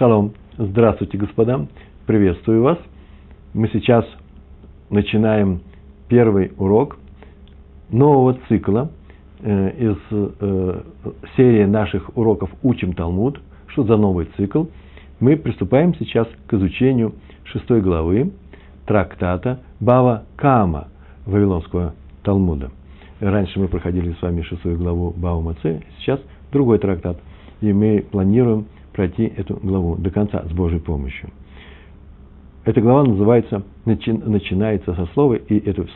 Шалом. Здравствуйте, господа. Приветствую вас. Мы сейчас начинаем первый урок нового цикла э, из э, серии наших уроков «Учим Талмуд». Что за новый цикл? Мы приступаем сейчас к изучению шестой главы трактата Бава Кама Вавилонского Талмуда. Раньше мы проходили с вами шестую главу Бава Маце, сейчас другой трактат. И мы планируем пройти эту главу до конца с Божьей помощью. Эта глава называется, начи, начинается со слова, и это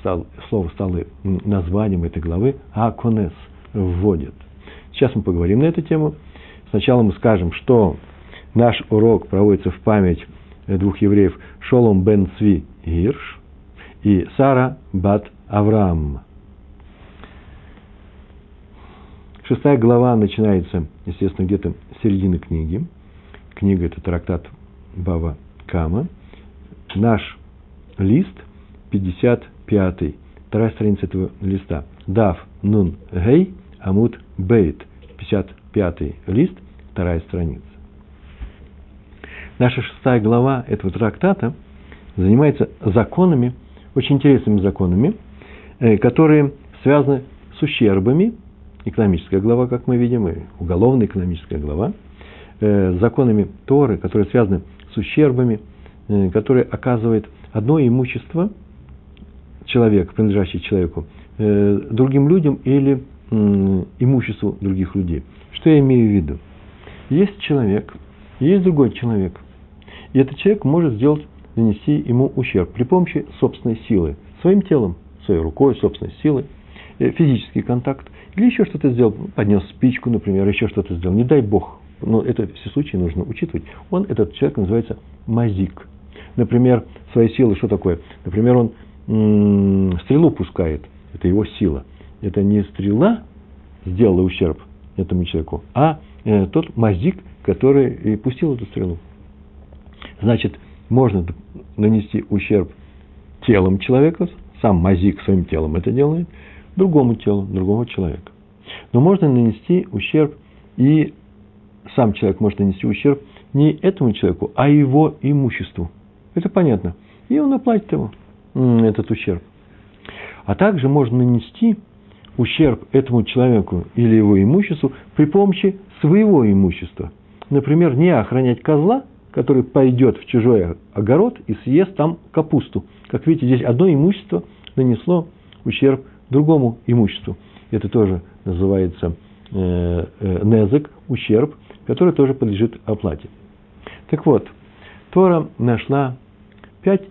слово стало названием этой главы, Аконес, вводит. Сейчас мы поговорим на эту тему. Сначала мы скажем, что наш урок проводится в память двух евреев Шолом бен Цви Гирш и Сара бат Авраам. Шестая глава начинается, естественно, где-то с середины книги. Книга – это трактат Бава Кама. Наш лист, 55-й, вторая страница этого листа. Дав Нун Гей Амут Бейт, 55-й лист, вторая страница. Наша шестая глава этого трактата занимается законами, очень интересными законами, э, которые связаны с ущербами экономическая глава, как мы видим, и уголовная экономическая глава, э, законами Торы, которые связаны с ущербами, э, которые оказывает одно имущество человек, принадлежащий человеку, э, другим людям или имуществу других людей. Что я имею в виду? Есть человек, есть другой человек, и этот человек может сделать, нанести ему ущерб при помощи собственной силы, своим телом, своей рукой, собственной силой, э, физический контакт, или еще что-то сделал, поднес спичку, например, еще что-то сделал, не дай бог. Но это все случаи нужно учитывать. Он, этот человек называется мазик. Например, своей силы что такое? Например, он м- стрелу пускает, это его сила. Это не стрела сделала ущерб этому человеку, а э, тот мазик, который и пустил эту стрелу. Значит, можно нанести ущерб телом человека, сам мазик своим телом это делает – другому телу, другого человека. Но можно нанести ущерб, и сам человек может нанести ущерб не этому человеку, а его имуществу. Это понятно. И он оплатит его, этот ущерб. А также можно нанести ущерб этому человеку или его имуществу при помощи своего имущества. Например, не охранять козла, который пойдет в чужой огород и съест там капусту. Как видите, здесь одно имущество нанесло ущерб другому имуществу. Это тоже называется э, э, незык, ущерб, который тоже подлежит оплате. Так вот, Тора нашла пять,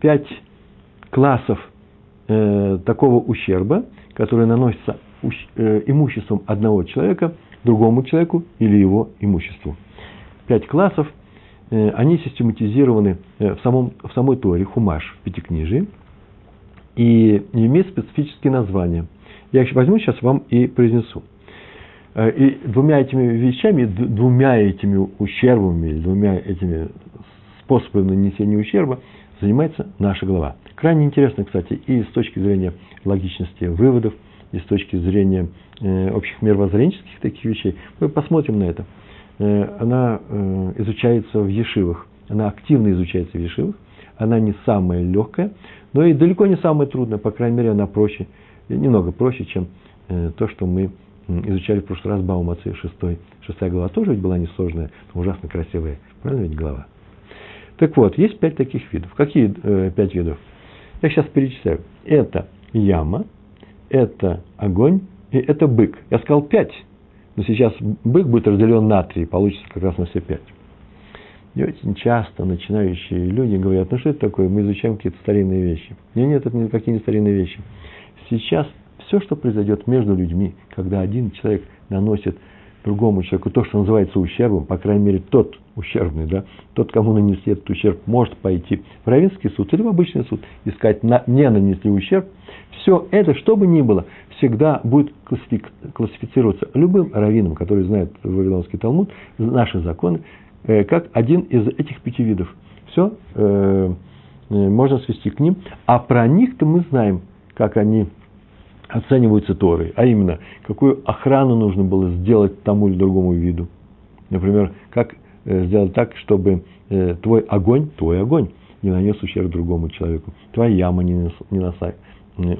пять классов э, такого ущерба, который наносится э, имуществом одного человека другому человеку или его имуществу. Пять классов, э, они систематизированы э, в, самом, в самой Торе, Хумаш, в Пятикнижии – и имеет специфические названия. Я их возьму сейчас вам и произнесу. Э, и двумя этими вещами, двумя этими ущербами, двумя этими способами нанесения ущерба занимается наша глава. Крайне интересно, кстати, и с точки зрения логичности выводов, и с точки зрения э, общих мировоззренческих таких вещей. Мы посмотрим на это. Э, она изучается в Ешивах, она активно изучается в Ешивах, она не самая легкая, но и далеко не самая трудная, по крайней мере, она проще, немного проще, чем э, то, что мы изучали в прошлый раз Баумацы, шестой, шестая глава, тоже ведь была несложная, но ужасно красивая, правильно ведь глава? Так вот, есть пять таких видов. Какие э, пять видов? Я сейчас перечисляю. Это яма, это огонь и это бык. Я сказал пять, но сейчас бык будет разделен на три, получится как раз на все пять. И очень часто начинающие люди говорят, ну что это такое, мы изучаем какие-то старинные вещи. Нет, нет, это никакие не старинные вещи. Сейчас все, что произойдет между людьми, когда один человек наносит другому человеку то, что называется ущербом, по крайней мере, тот ущербный, да, тот, кому нанесли этот ущерб, может пойти в равенский суд или в обычный суд, искать, на, не нанесли ущерб. Все это, что бы ни было, всегда будет классифицироваться любым раввином, который знает Вавилонский Талмуд, наши законы, Э, как один из этих пяти видов. Все э, э, можно свести к ним. А про них-то мы знаем, как они оцениваются Торой. А именно, какую охрану нужно было сделать тому или другому виду. Например, как э, сделать так, чтобы э, твой огонь, твой огонь не нанес ущерб другому человеку, твоя яма не, нес, не носай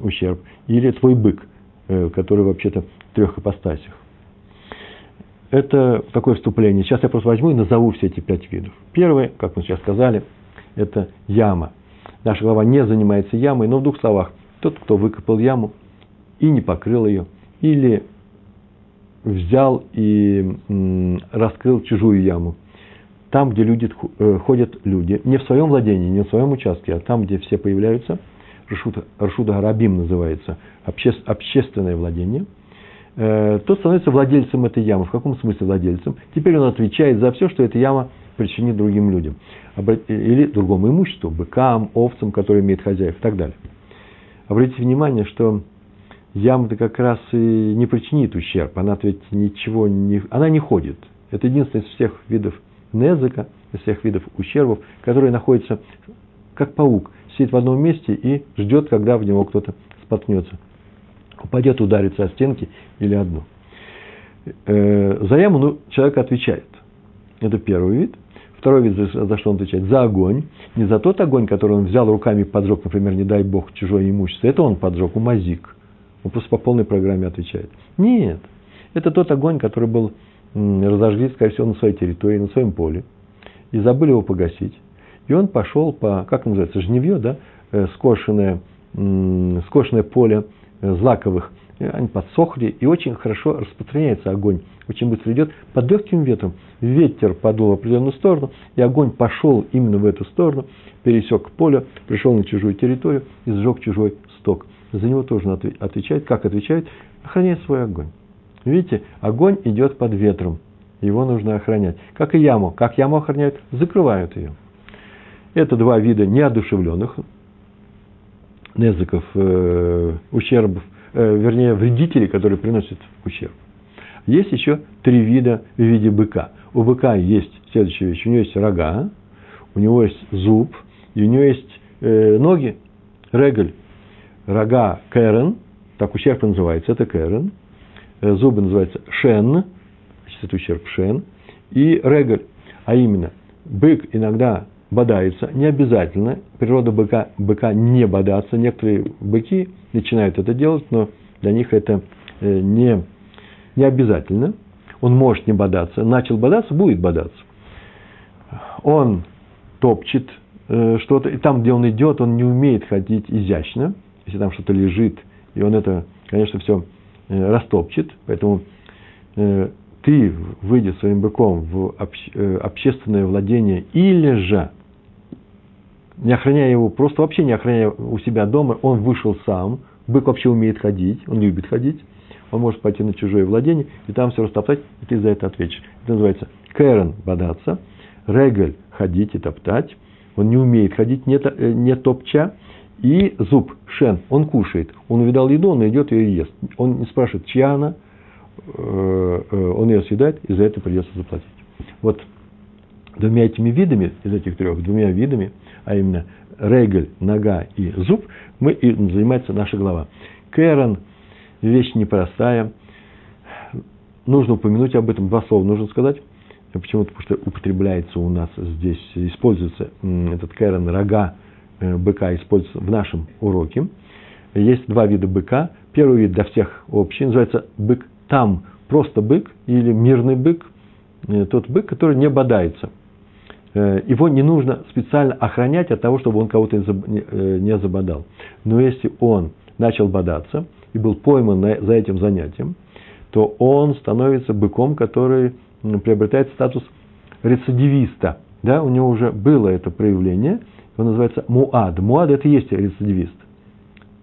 ущерб, или твой бык, который вообще-то в трех ипостасях. Это такое вступление. Сейчас я просто возьму и назову все эти пять видов. Первое, как мы сейчас сказали, это яма. Наша глава не занимается ямой, но в двух словах. Тот, кто выкопал яму и не покрыл ее, или взял и раскрыл чужую яму. Там, где люди, э, ходят люди, не в своем владении, не в своем участке, а там, где все появляются, Рашута, Рашута Гарабим называется, обще, общественное владение, э, тот становится владельцем этой ямы. В каком смысле владельцем? Теперь он отвечает за все, что эта яма причинит другим людям. Или другому имуществу, быкам, овцам, которые имеют хозяев и так далее. Обратите внимание, что яма-то как раз и не причинит ущерб. Она ведь ничего не... Она не ходит. Это единственный из всех видов незыка, из всех видов ущербов, который находится как паук, сидит в одном месте и ждет, когда в него кто-то споткнется. Упадет, ударится о стенки или одну. Э, за яму ну, человек отвечает. Это первый вид. Второй вид, за, за что он отвечает? За огонь. Не за тот огонь, который он взял руками и поджег, например, не дай бог, чужое имущество. Это он поджег, у мазик. Он просто по полной программе отвечает. Нет. Это тот огонь, который был разожгли, скорее всего, на своей территории, на своем поле. И забыли его погасить. И он пошел по, как называется, жневье, да, э, скошенное, скошенное поле э, злаковых. Они подсохли, и очень хорошо распространяется огонь. Очень быстро идет под легким ветром. Ветер подул в определенную сторону, и огонь пошел именно в эту сторону, пересек поле, пришел на чужую территорию и сжег чужой сток за него тоже отвечает. Как отвечает? Охраняет свой огонь. Видите, огонь идет под ветром. Его нужно охранять. Как и яму. Как яму охраняют? Закрывают ее. Это два вида неодушевленных незыков, э, ущербов, вернее, вредителей, которые приносят ущерб. Есть еще три вида в виде быка. У быка есть следующая вещь. У него есть рога, у него есть зуб, и у него есть э, ноги, реголь рога Кэрен, так ущерб называется, это Кэрен, э, зубы называются Шен, значит, это ущерб Шен, и Регаль, а именно, бык иногда бодается, не обязательно, природа быка, быка не бодаться, некоторые быки начинают это делать, но для них это э, не, не обязательно, он может не бодаться, начал бодаться, будет бодаться. Он топчет э, что-то, и там, где он идет, он не умеет ходить изящно – если там что-то лежит, и он это, конечно, все э, растопчет, поэтому ты, выйдя своим быком в э, общественное владение или же, не охраняя его, просто вообще не охраняя у себя дома, он вышел сам, бык вообще умеет ходить, он любит ходить, он может пойти на чужое владение и там все растоптать, и ты за это ответишь. Это называется кэрен – бодаться, регель – ходить и топтать, он не умеет ходить, не, не топча, и зуб, шен, он кушает. Он увидал еду, он идет ее и ест. Он не спрашивает, чья она, э, э, он ее съедает, и за это придется заплатить. Вот двумя этими видами, из этих трех, двумя видами, а именно регель, нога и зуб, мы и занимается наша глава. Кэрон – вещь непростая. Нужно упомянуть об этом, два слова нужно сказать. Почему-то, потому что употребляется у нас здесь, используется этот кэрон, рога, Э, быка используется в нашем уроке. Есть два вида быка. Первый вид для всех общий, называется бык там, просто бык или мирный бык, э, тот бык, который не бодается. Э, его не нужно специально охранять от того, чтобы он кого-то не забодал. Но если он начал бодаться и был пойман за этим занятием, то он становится быком, который приобретает статус рецидивиста. Да, у него уже было это проявление – он называется муад. Муад – это и есть рецидивист.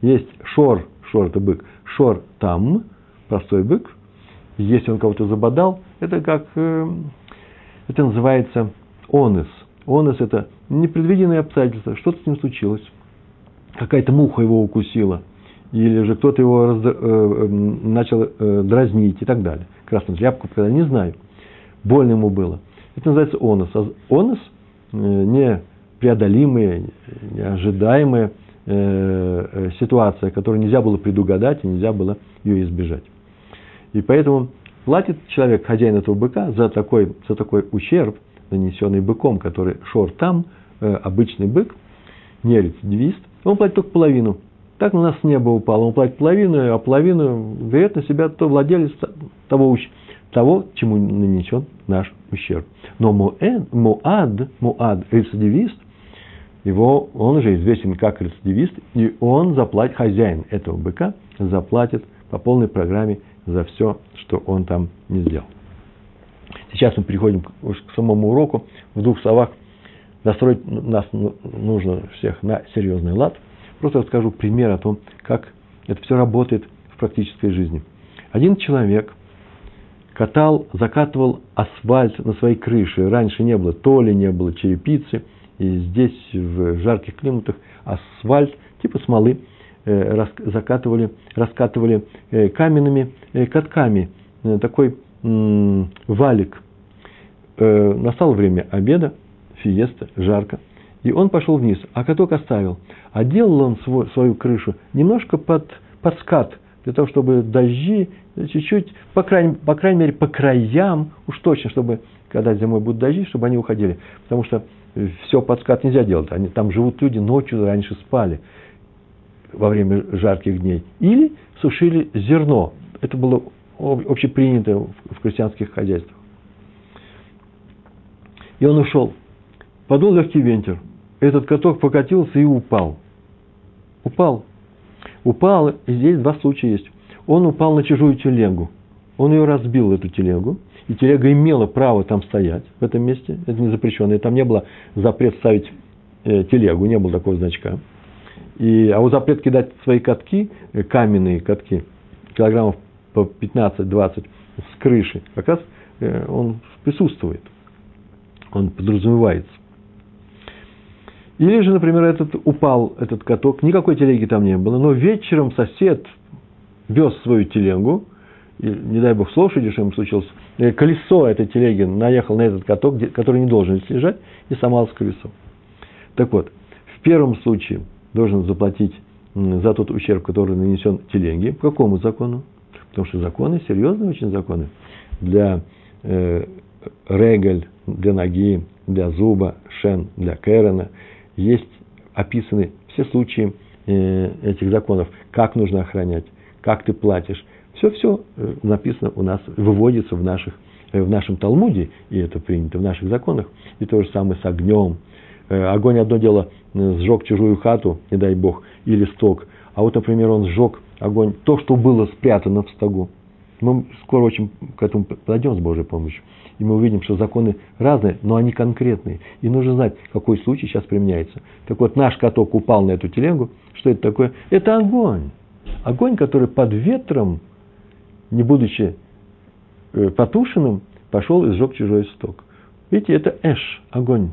Есть шор, шор – это бык, шор там, простой бык. Если он кого-то забодал, это как, э, это называется онес. Онес – это непредвиденные обстоятельства, что-то с ним случилось. Какая-то муха его укусила, или же кто-то его раз, э, э, начал э, дразнить и так далее. Красную тряпку показали, не знаю. Больно ему было. Это называется онес. А онес э, не преодолимые, ожидаемые э, э, ситуация, которую нельзя было предугадать и нельзя было ее избежать. И поэтому платит человек, хозяин этого быка, за такой, за такой ущерб, нанесенный быком, который шор там, э, обычный бык, не рецидивист, он платит только половину. Так у нас с неба упало, он платит половину, а половину берет на себя то владелец того, того чему нанесен наш ущерб. Но муэд, муад, муад, рецидивист, его, он уже известен как рецидивист, и он заплатит, хозяин этого быка заплатит по полной программе за все, что он там не сделал. Сейчас мы переходим к, к самому уроку. В двух словах настроить нас нужно всех на серьезный лад. Просто расскажу пример о том, как это все работает в практической жизни. Один человек катал, закатывал асфальт на своей крыше. Раньше не было толи, не было черепицы. И здесь, в жарких климатах, асфальт типа смолы э, закатывали, раскатывали э, каменными э, катками. Такой валик. Настало время обеда, фиеста, жарко. И он пошел вниз, а каток оставил. А делал он свой, свою крышу немножко под, под скат, для того, чтобы дожди чуть-чуть, по крайней, по крайней мере, по краям, уж точно, чтобы, когда зимой будут дожди, чтобы они уходили. Потому что все под скат нельзя делать. Они, там живут люди, ночью раньше спали во время жарких дней. Или сушили зерно. Это было общепринято в крестьянских хозяйствах. И он ушел. Подул легкий ветер. Этот каток покатился и упал. Упал. Упал, и здесь два случая есть. Он упал на чужую телегу. Он ее разбил, эту телегу. И телега имела право там стоять, в этом месте. Это не запрещено. И там не было запрет ставить э, телегу, не было такого значка. И, а вот запрет кидать свои катки, э, каменные катки, килограммов по 15-20 с крыши, как раз э, он присутствует. Он подразумевается. Или же, например, этот упал, этот каток, никакой телеги там не было, но вечером сосед вез свою телегу, и, не дай бог, с лошадью что-нибудь случилось, колесо этой телеги наехал на этот каток, который не должен лежать, и сломалось колесо. Так вот, в первом случае должен заплатить за тот ущерб, который нанесен телеге. По какому закону? Потому что законы, серьезные очень законы, для э, регель, для ноги, для зуба, шен, для керена – есть описаны все случаи э, этих законов, как нужно охранять, как ты платишь. Все-все э, написано у нас, выводится в, наших, э, в нашем Талмуде, и это принято в наших законах. И то же самое с огнем. Огонь одно дело сжег чужую хату, не дай бог, или сток. А вот, например, он сжег огонь, то, что было спрятано в стогу. Мы скоро очень к этому подойдем с Божьей помощью и мы увидим, что законы разные, но они конкретные. И нужно знать, какой случай сейчас применяется. Так вот, наш каток упал на эту телегу. Что это такое? Это огонь. Огонь, который под ветром, не будучи э, потушенным, пошел и сжег чужой сток. Видите, это эш, огонь.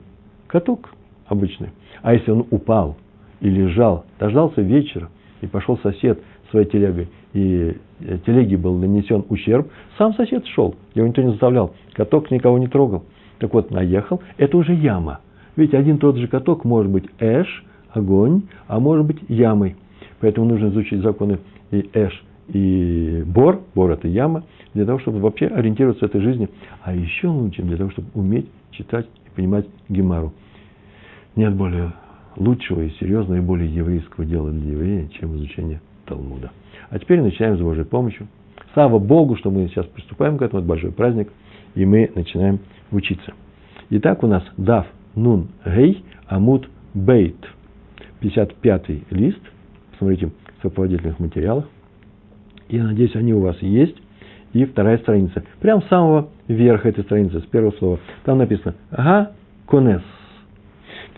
Каток обычный. А если он упал и лежал, дождался вечера, и пошел сосед своей телегой, и э, телеге был нанесен ущерб, сам сосед шел, его никто не заставлял, каток никого не трогал. Так вот, наехал, это уже яма. Ведь один тот же каток может быть эш, огонь, а может быть ямой. Поэтому нужно изучить законы и эш, и бор, бор это яма, для того, чтобы вообще ориентироваться в этой жизни. А еще лучше для того, чтобы уметь читать и понимать Гемару. Нет более лучшего и серьезного и более еврейского дела для еврея, чем изучение Талмуда. А теперь начинаем с Божьей помощью. Слава Богу, что мы сейчас приступаем к этому, это большой праздник, и мы начинаем учиться. Итак, у нас Дав Нун Гей Амут Бейт. 55 лист. Посмотрите в сопроводительных материалах. Я надеюсь, они у вас есть. И вторая страница. Прямо с самого верха этой страницы, с первого слова. Там написано Ага Конес.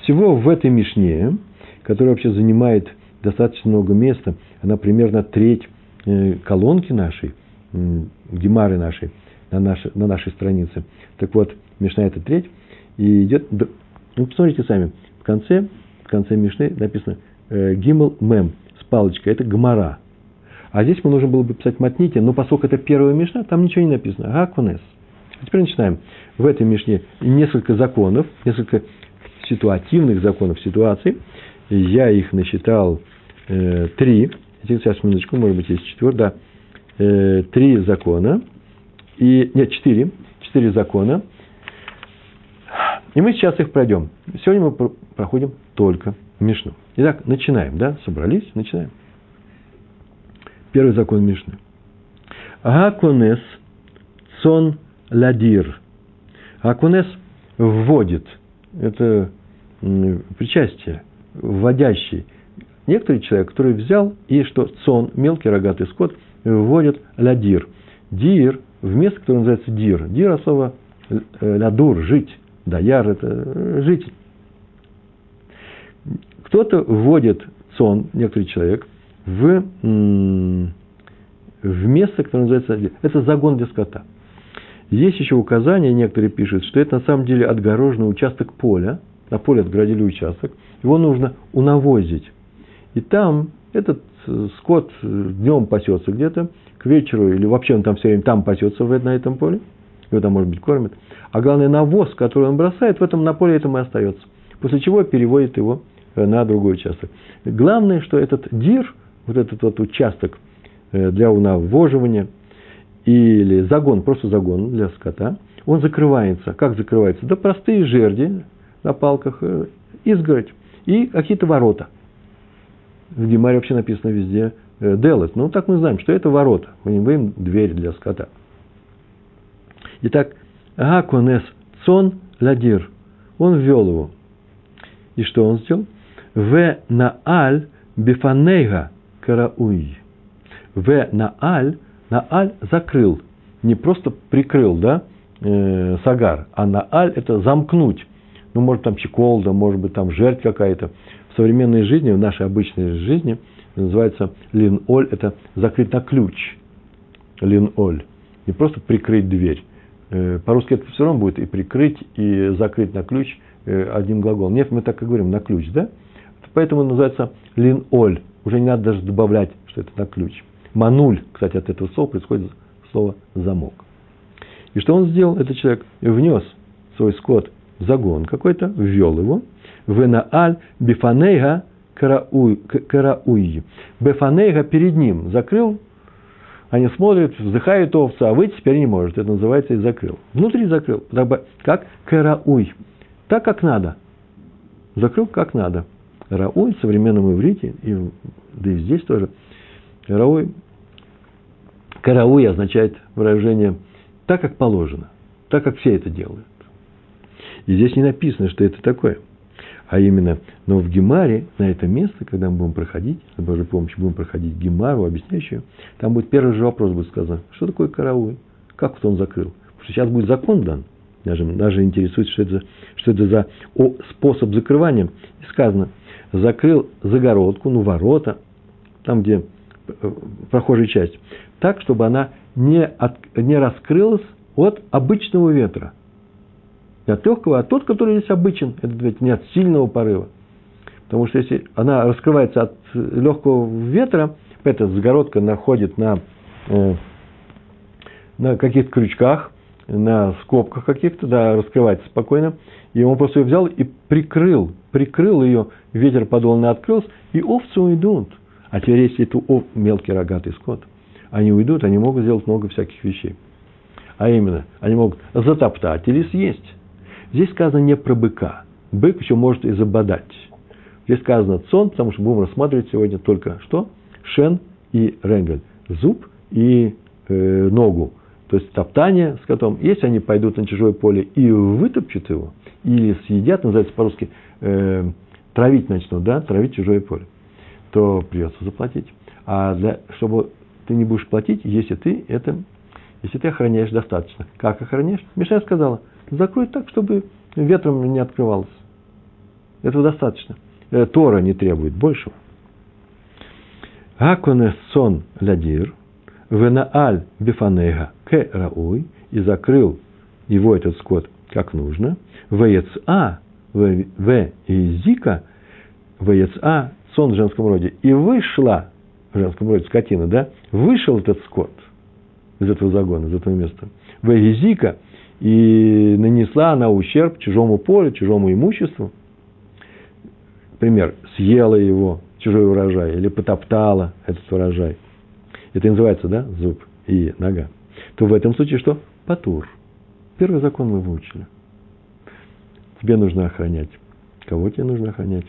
Всего в этой Мишне, которая вообще занимает достаточно много места, она примерно треть э, колонки нашей, гемары нашей, на нашей, на нашей странице. Так вот, Мишна это треть, и идет, ну, посмотрите сами, в конце, в конце Мишны написано э, Гимл Мем с палочкой, это Гмара. А здесь мы нужно было бы писать Матните, но поскольку это первая Мишна, там ничего не написано. Гакунес. А теперь начинаем. В этой Мишне несколько законов, несколько ситуативных законов ситуаций. Я их насчитал э, три. Сейчас, минуточку, может быть, есть четвертый, да. Э, три закона. И, нет, четыре. Четыре закона. И мы сейчас их пройдем. Сегодня мы проходим только Мишну. Итак, начинаем, да? Собрались, начинаем. Первый закон Мишны. Гакунес цон ладир. Гакунес вводит. Это причастие, вводящий. Некоторый человек, который взял и что צאן, мелкий рогатый скот, вводит לדיר. דיר в место, которое называется דיר. דיר от слова э, לדור, жить. Даяр – это житель. Кто-то вводит צאן, некоторый человек, в, в место, которое называется это загон для скота. Есть еще указание, некоторые пишут, что это на самом деле отгороженный участок поля, на поле отгородили участок, его нужно унавозить. И там этот э, скот днем пасется где-то, к вечеру, или вообще он там все время там пасется на этом поле, его там, может быть, кормят. А главное, навоз, который он бросает, в этом на поле этом и остается. После чего переводит его э, на другой участок. Главное, что этот дир, вот этот вот участок э, для унавоживания или загон, просто загон для скота, он закрывается. Как закрывается? Да простые жерди на палках, э, изгородь и какие-то ворота. В Гемаре вообще написано везде делать. Ну, так мы знаем, что это ворота. Мы не говорим дверь для скота. Итак, Гаконес цон ладир. Он ввел его. И что он сделал? В нааль бифанейга карауй. В нааль, нааль закрыл. Не просто прикрыл, да, э, сагар, а нааль это замкнуть. Ну, может, там чеколда, может быть, там жертв какая-то. В современной жизни, в нашей обычной жизни, называется лин-оль, это закрыть на ключ. Лин-оль. Не просто прикрыть дверь. Э, по-русски это все равно будет и прикрыть, и закрыть на ключ э, одним глаголом. Нет, мы так и говорим, на ключ, да? Поэтому называется лин-оль. Уже не надо даже добавлять, что это на ключ. Мануль, кстати, от этого слова происходит слово замок. И что он сделал, этот человек? Внес свой скот в загон какой-то, ввел его. Венааль бифанейга карауй. Бефанейга перед ним закрыл они смотрят, вздыхают овца, а выйти теперь не может. Это называется и закрыл. Внутри закрыл. Как карауй. Так, как надо. Закрыл, как надо. Рауй в современном иврите, и, да и здесь тоже. Рауй, карауй означает выражение так, как положено. Так, как все это делают. И здесь не написано, что это такое – а именно, но в Гемаре, на это место, когда мы будем проходить, с Божьей помощью будем проходить Гемару, объясняющую, там будет первый же вопрос будет сказан, что такое караул, как вот он закрыл. Потому что сейчас будет закон дан, даже, даже интересует, что это, что это за о, способ закрывания. И сказано, закрыл загородку, ну, ворота, там, где э, прохожая часть, так, чтобы она не, от, не раскрылась от обычного ветра – не от легкого, а тот, который здесь обычен. Это ведь не от сильного порыва. Потому что если она раскрывается от легкого ветра, эта загородка находит на, э, на каких-то крючках, на скобках каких-то, да, раскрывается спокойно. И он просто ее взял и прикрыл, прикрыл ее, ветер подол не открылся, и овцы уйдут. А теперь, если это ов, мелкий рогатый скот, они уйдут, они могут сделать много всяких вещей. А именно, они могут затоптать или съесть. Здесь сказано не про быка. Бык еще может и забодать. Здесь сказано цон, потому что будем рассматривать сегодня только что? Шен и ренгаль. Зуб и э, ногу. То есть топтание с котом. Если они пойдут на чужое поле и вытопчут его, или съедят, называется по-русски, э, травить начнут, да, травить чужое поле, то придется заплатить. А для, чтобы ты не будешь платить, если ты это, если ты охраняешь достаточно. Как охраняешь? Мишна сказала – Закрой так, чтобы ветром не открывалось. Этого достаточно. Э, Тора не требует большего. Аконе сон лядир, венааль бифанега к рауй, и закрыл его этот скот как нужно, веца, в зика, веца, сон в женском роде, и вышла, в женском роде скотина, да, вышел этот скот из этого загона, из этого места, везика, и нанесла она ущерб чужому полю, чужому имуществу, например, съела его, чужой урожай, или потоптала этот урожай, это называется, да, зуб и нога, то в этом случае что? Патур. Первый закон мы выучили. тебе нужно охранять. Кого тебе нужно охранять?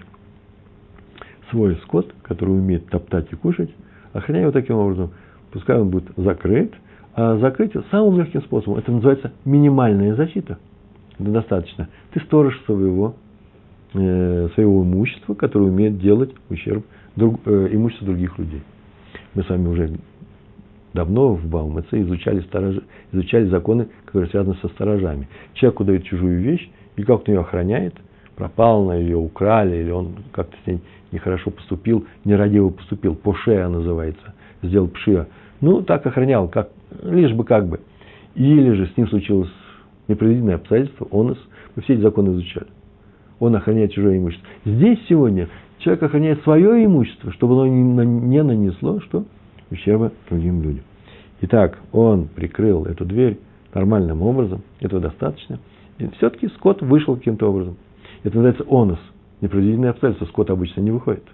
Свой скот, который умеет топтать и кушать, охраняй его таким образом. Пускай он будет закрыт, а закрыть самым легким способом. Это называется минимальная защита. Это достаточно. Ты сторож своего, э, своего имущества, которое умеет делать ущерб друг, э, имуществу других людей. Мы с вами уже давно в Баумаце изучали, сторож, изучали законы, которые связаны со сторожами. Человеку дают чужую вещь, и как он ее охраняет, пропал на ее, украли, или он как-то с ней нехорошо поступил, нерадиво поступил, пошея называется, сделал пшия. Ну, так охранял, как, лишь бы как бы. Или же с ним случилось непредвиденное обстоятельство, он, мы все эти законы изучали. Он охраняет чужое имущество. Здесь сегодня человек охраняет свое имущество, чтобы оно не нанесло что? ущерба другим людям. Итак, он прикрыл эту дверь нормальным образом, этого достаточно. И все-таки скот вышел каким-то образом. Это называется онос. Непредвиденное обстоятельство. Скот обычно не выходит.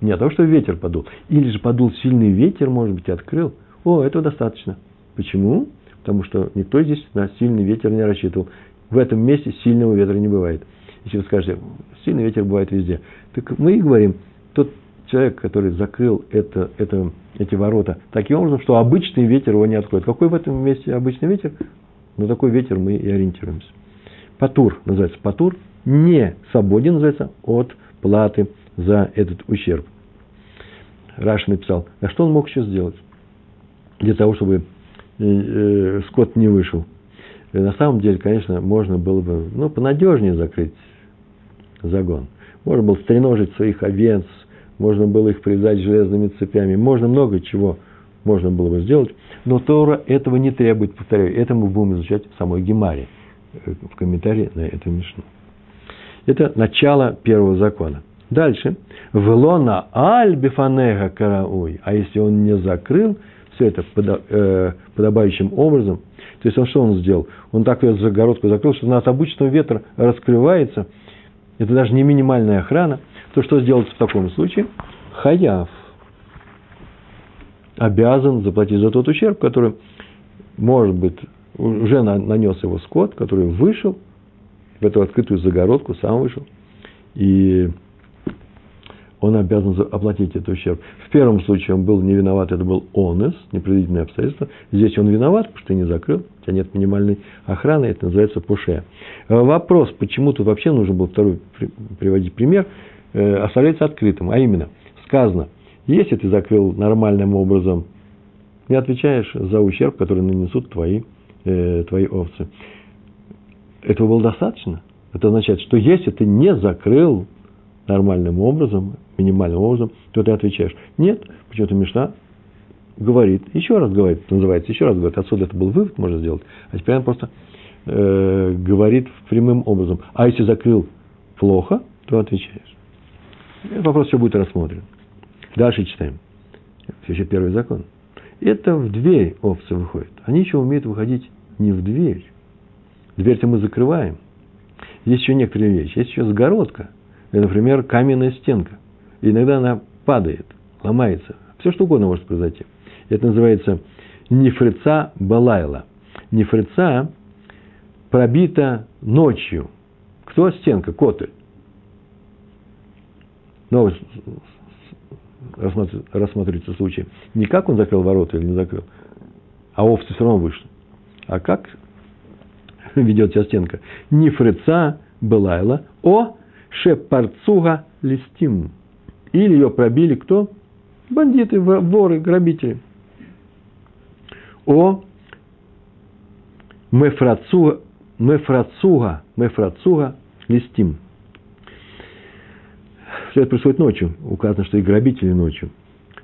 Не от того, что ветер подул. Или же подул сильный ветер, может быть, и открыл. О, этого достаточно. Почему? Потому что никто здесь на сильный ветер не рассчитывал. В этом месте сильного ветра не бывает. Если вы скажете, сильный ветер бывает везде. Так мы и говорим, тот человек, который закрыл это, это, эти ворота таким образом, что обычный ветер его не откроет. Какой в этом месте обычный ветер? На такой ветер мы и ориентируемся. Патур называется патур, не свободен называется от платы за этот ущерб. Раш написал, а что он мог еще сделать для того, чтобы э, э, скот не вышел? И на самом деле, конечно, можно было бы ну, понадежнее закрыть загон. Можно было стреножить своих овец, можно было их привязать железными цепями, можно много чего можно было бы сделать, но Тора этого не требует, повторяю, это мы будем изучать в самой Гемаре, э, в комментарии на эту Мишну. Это начало первого закона. Дальше. Велона аль бифанега карауй. А если он не закрыл все это э, подобающим образом, то есть он что он сделал? Он так ее загородку закрыл, что она от обычного ветра раскрывается. Это даже не минимальная охрана. То что сделать в таком случае? Хаяв обязан заплатить за тот ущерб, который, может быть, уже нанес его скот, который вышел в эту открытую загородку, сам вышел, и он обязан оплатить этот ущерб. В первом случае он был не виноват, это был онес, непредвиденное обстоятельство. Здесь он виноват, потому что не закрыл, у тебя нет минимальной охраны, это называется пуше. Вопрос, почему тут вообще нужно было второй приводить пример, э, оставляется открытым, а именно, сказано, если ты закрыл нормальным образом, не отвечаешь за ущерб, который нанесут твои, э, твои овцы. Этого было достаточно. Это означает, что если ты не закрыл нормальным образом, минимальным образом, то ты отвечаешь. Нет, почему-то Мишна говорит, еще раз говорит, называется, еще раз говорит, отсюда это был вывод, можно сделать, а теперь он просто э, говорит прямым образом. А если закрыл плохо, то отвечаешь. Этот вопрос все будет рассмотрен. Дальше читаем. Все еще первый закон. Это в дверь овцы выходит. Они еще умеют выходить не в дверь. Дверь-то мы закрываем. Есть еще некоторые вещи. Есть еще сгородка. Например, каменная стенка. И иногда она падает, ломается. Все что угодно может произойти. Это называется нефрица балайла. Нефрица пробита ночью. Кто стенка? Котель. Но рассматривается случай. Не как он закрыл ворота или не закрыл, а овцы все равно вышли. А как ведет себя стенка? Не фреца Белайла, о шепарцуга листим. Или ее пробили кто? Бандиты, воры, грабители. О мефрацуга, мефрацуга, мефрацуга листим все это происходит ночью, указано, что и грабители ночью,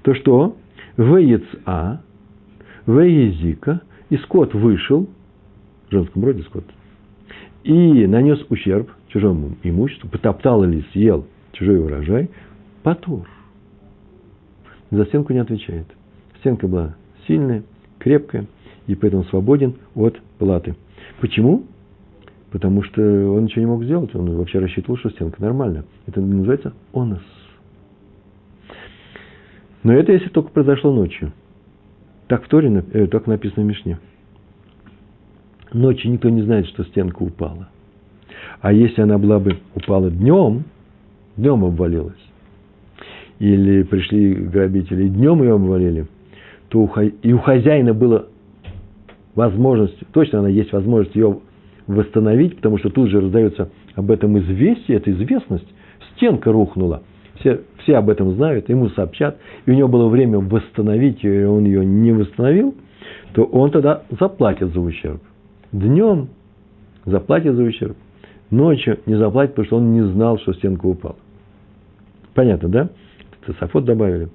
то что в яйца, в язика, и скот вышел, женском роде скот, и нанес ущерб чужому имуществу, потоптал или съел чужой урожай, потур. За стенку не отвечает. Стенка была сильная, крепкая, и поэтому свободен от платы. Почему? потому что он ничего не мог сделать, он вообще рассчитывал, что стенка нормальная. Это называется онос. Но это если только произошло ночью. Так в Торе, э, так написано в Мишне. Ночью никто не знает, что стенка упала. А если она была бы упала днем, днем обвалилась, или пришли грабители, и днем ее обвалили, то и у хозяина было возможность, точно она есть возможность ее восстановить, потому что тут же раздается об этом известие, это известность, стенка рухнула. Все, все об этом знают, ему сообщат, и у него было время восстановить ее, и он ее не восстановил, то он тогда заплатит за ущерб. Днем заплатит за ущерб, ночью не заплатит, потому что он не знал, что стенка упала. Понятно, да? Это добавили.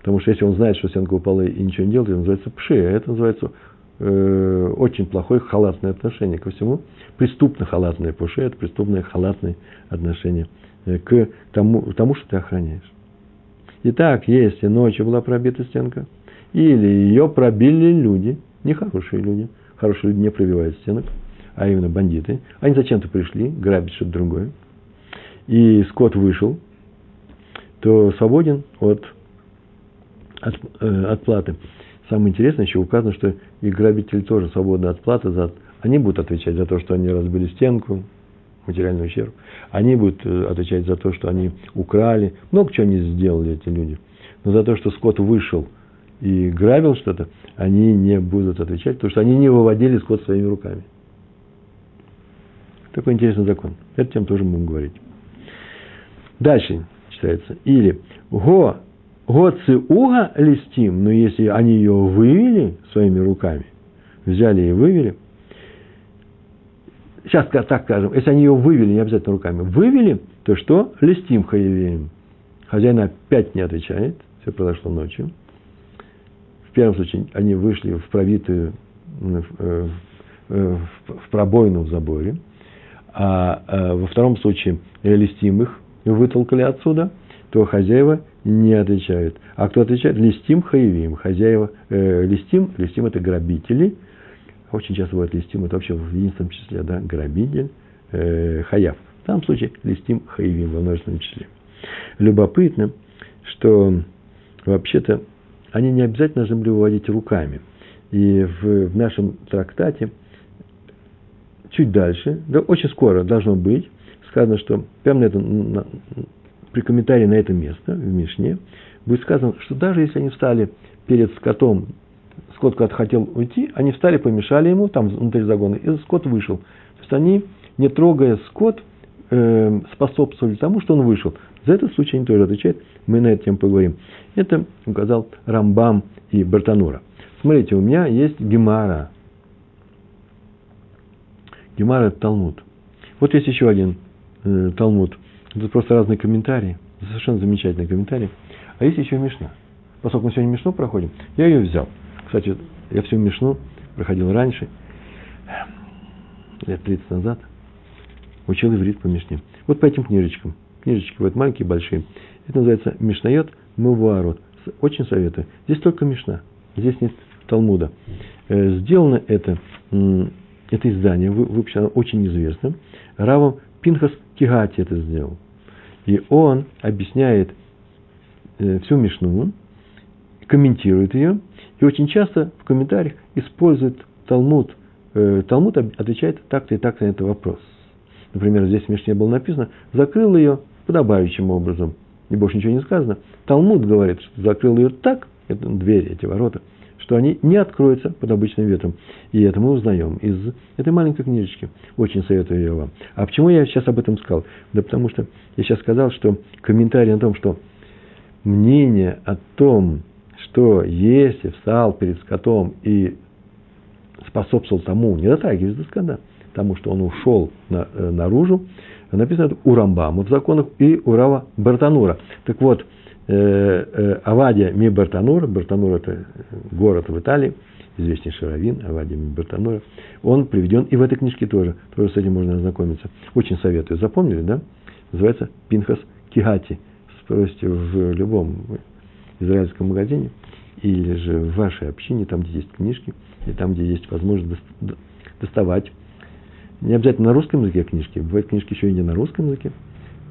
Потому что если он знает, что стенка упала и ничего не делает, это называется пши, а это называется э, очень плохое халатное отношение ко всему. Преступно халатное пуши – это преступное халатное отношение э, к тому, тому, что ты охраняешь. Итак, если ночью была пробита стенка, или ее пробили люди, нехорошие люди, хорошие люди не пробивают стенок, а именно бандиты, они зачем-то пришли грабить что-то другое, и скот вышел, то свободен от, от, э, от платы. Самое интересное, еще указано, что и грабители тоже свободны от платы. За, они будут отвечать за то, что они разбили стенку, материальный ущерб. Они будут э, отвечать за то, что они украли. Много чего они сделали, эти люди. Но за то, что скот вышел и грабил что-то, они не будут отвечать, потому что они не выводили скот своими руками. Такой интересный закон. Это тем тоже будем говорить. Дальше читается. Или го Гоциуга листим, но если они ее вывели своими руками, взяли и вывели, сейчас так скажем, если они ее вывели, не обязательно руками, вывели, то что? Листим хаевеем. Хозяин опять не отвечает, все произошло ночью. В первом случае они вышли в пробитую, в э, пробоину в заборе, а э, во втором случае листим их вытолкали отсюда, то хозяева не отвечают. А кто отвечает? Листим хаевим. Хозяева, э, листим, листим это грабители. Очень часто бывает листим, это вообще в единственном числе, да, грабитель, э, хаяв. В данном случае листим хаевим во множественном числе. Любопытно, что вообще-то они не обязательно должны были выводить руками. И в, в нашем трактате чуть дальше, да, очень скоро должно быть, сказано, что прямо на этом, при комментарии на это место, в Мишне, будет сказано, что даже если они встали перед скотом, скот когда хотел уйти, они встали, помешали ему там внутри загона, и скот вышел. То есть они, не трогая скот, э, способствовали тому, что он вышел. За этот случай они тоже отвечают, мы на эту тему поговорим. Это указал Рамбам и Бартанура. Смотрите, у меня есть Гемара. Гемара – это Талмуд. Вот есть еще один э, Талмуд – это просто разные комментарии. Совершенно замечательные комментарии. А есть еще Мишна. Поскольку мы сегодня Мишну проходим, я ее взял. Кстати, я всю Мишну проходил раньше, лет 30 назад. Учил иврит по Мишне. Вот по этим книжечкам. Книжечки вот маленькие, большие. Это называется Мишнает Муварот. Очень советую. Здесь только Мишна. Здесь нет Талмуда. Э, сделано это, это издание, выпущено очень известно, Равом Пинхас Кигати это сделал. И он объясняет э, всю Мишну, комментирует ее, и очень часто в комментариях использует Талмуд. Э, Талмуд отвечает так-то и так-то на этот вопрос. Например, здесь в Мишне было написано, закрыл ее подобающим образом, и больше ничего не сказано. Талмуд говорит, что закрыл ее так, это дверь, эти ворота, что они не откроются под обычным ветром. И это мы узнаем из этой маленькой книжечки. Очень советую ее вам. А почему я сейчас об этом сказал? Да потому что я сейчас сказал, что комментарий о том, что мнение о том, что если встал перед скотом и способствовал тому, не до скота, тому, что он ушел на, э, наружу, написано это у Рамбама в законах и у Рава Бартанура. Так вот, Э, э, Авадия Ми Бартанур, Бартанур это город в Италии, известнейший раввин Авадия Ми Бартанура, он приведен и в этой книжке тоже, тоже с этим можно ознакомиться. Очень советую, запомнили, да? Называется Пинхас Кигати. Спросите в любом израильском магазине или же в вашей общине, там, где есть книжки, и там, где есть возможность доставать. Не обязательно на русском языке книжки, бывают книжки еще и не на русском языке,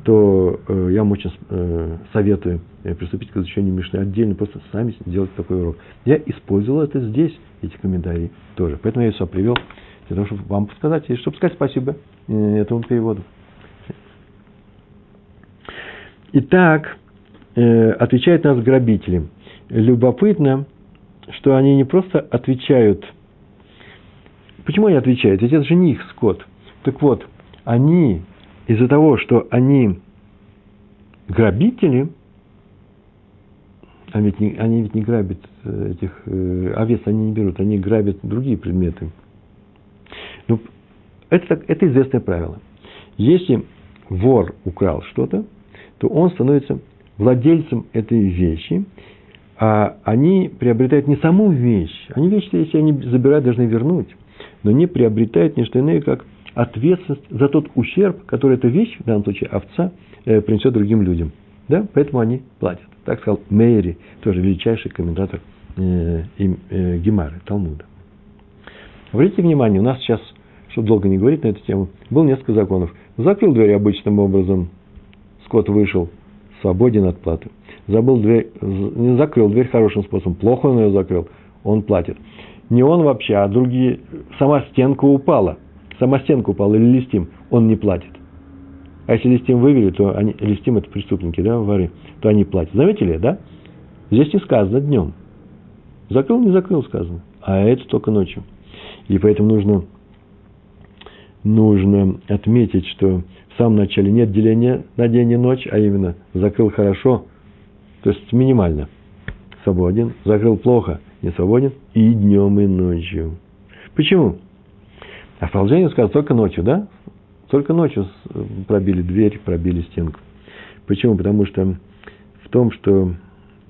то э, я вам очень э, советую э, приступить к изучению Мишны отдельно, просто сами сделать такой урок. Я использовал это здесь, эти комментарии тоже. Поэтому я все привел Для того, чтобы вам сказать, и чтобы сказать спасибо э, этому переводу. Итак, э, отвечают нас грабители. Любопытно, что они не просто отвечают. Почему они отвечают? Ведь это же не их скот. Так вот, они из-за того, что они грабители, а ведь не, они ведь не грабят э, этих э, овец, они не берут, они грабят другие предметы. Ну, это, это известное правило. Если вор украл что-то, то он становится владельцем этой вещи, а они приобретают не саму вещь, они вещь, если они забирают, должны вернуть, но не приобретают не что иное, как ответственность за тот ущерб, который эта вещь, в данном случае овца, э, принесет другим людям. Да? Поэтому они платят. Так сказал Мейри, тоже величайший комментатор э, э, Гемары, Талмуда. Обратите внимание, у нас сейчас, чтобы долго не говорить на эту тему, было несколько законов. Закрыл дверь обычным образом, скот вышел, свободен от платы. Забыл дверь, не закрыл дверь хорошим способом, плохо он ее закрыл, он платит. Не он вообще, а другие, сама стенка упала, сама стенка упала или листим, он не платит. А если листим вывели, то они, листим это преступники, да, воры, то они платят. Заметили, да? Здесь не сказано днем. Закрыл, не закрыл, сказано. А это только ночью. И поэтому нужно, нужно отметить, что в самом начале нет деления на день и ночь, а именно закрыл хорошо, то есть минимально свободен, закрыл плохо, не свободен, и днем, и ночью. Почему? А в продолжении сказано только ночью, да? Только ночью пробили дверь, пробили стенку. Почему? Потому что в том, что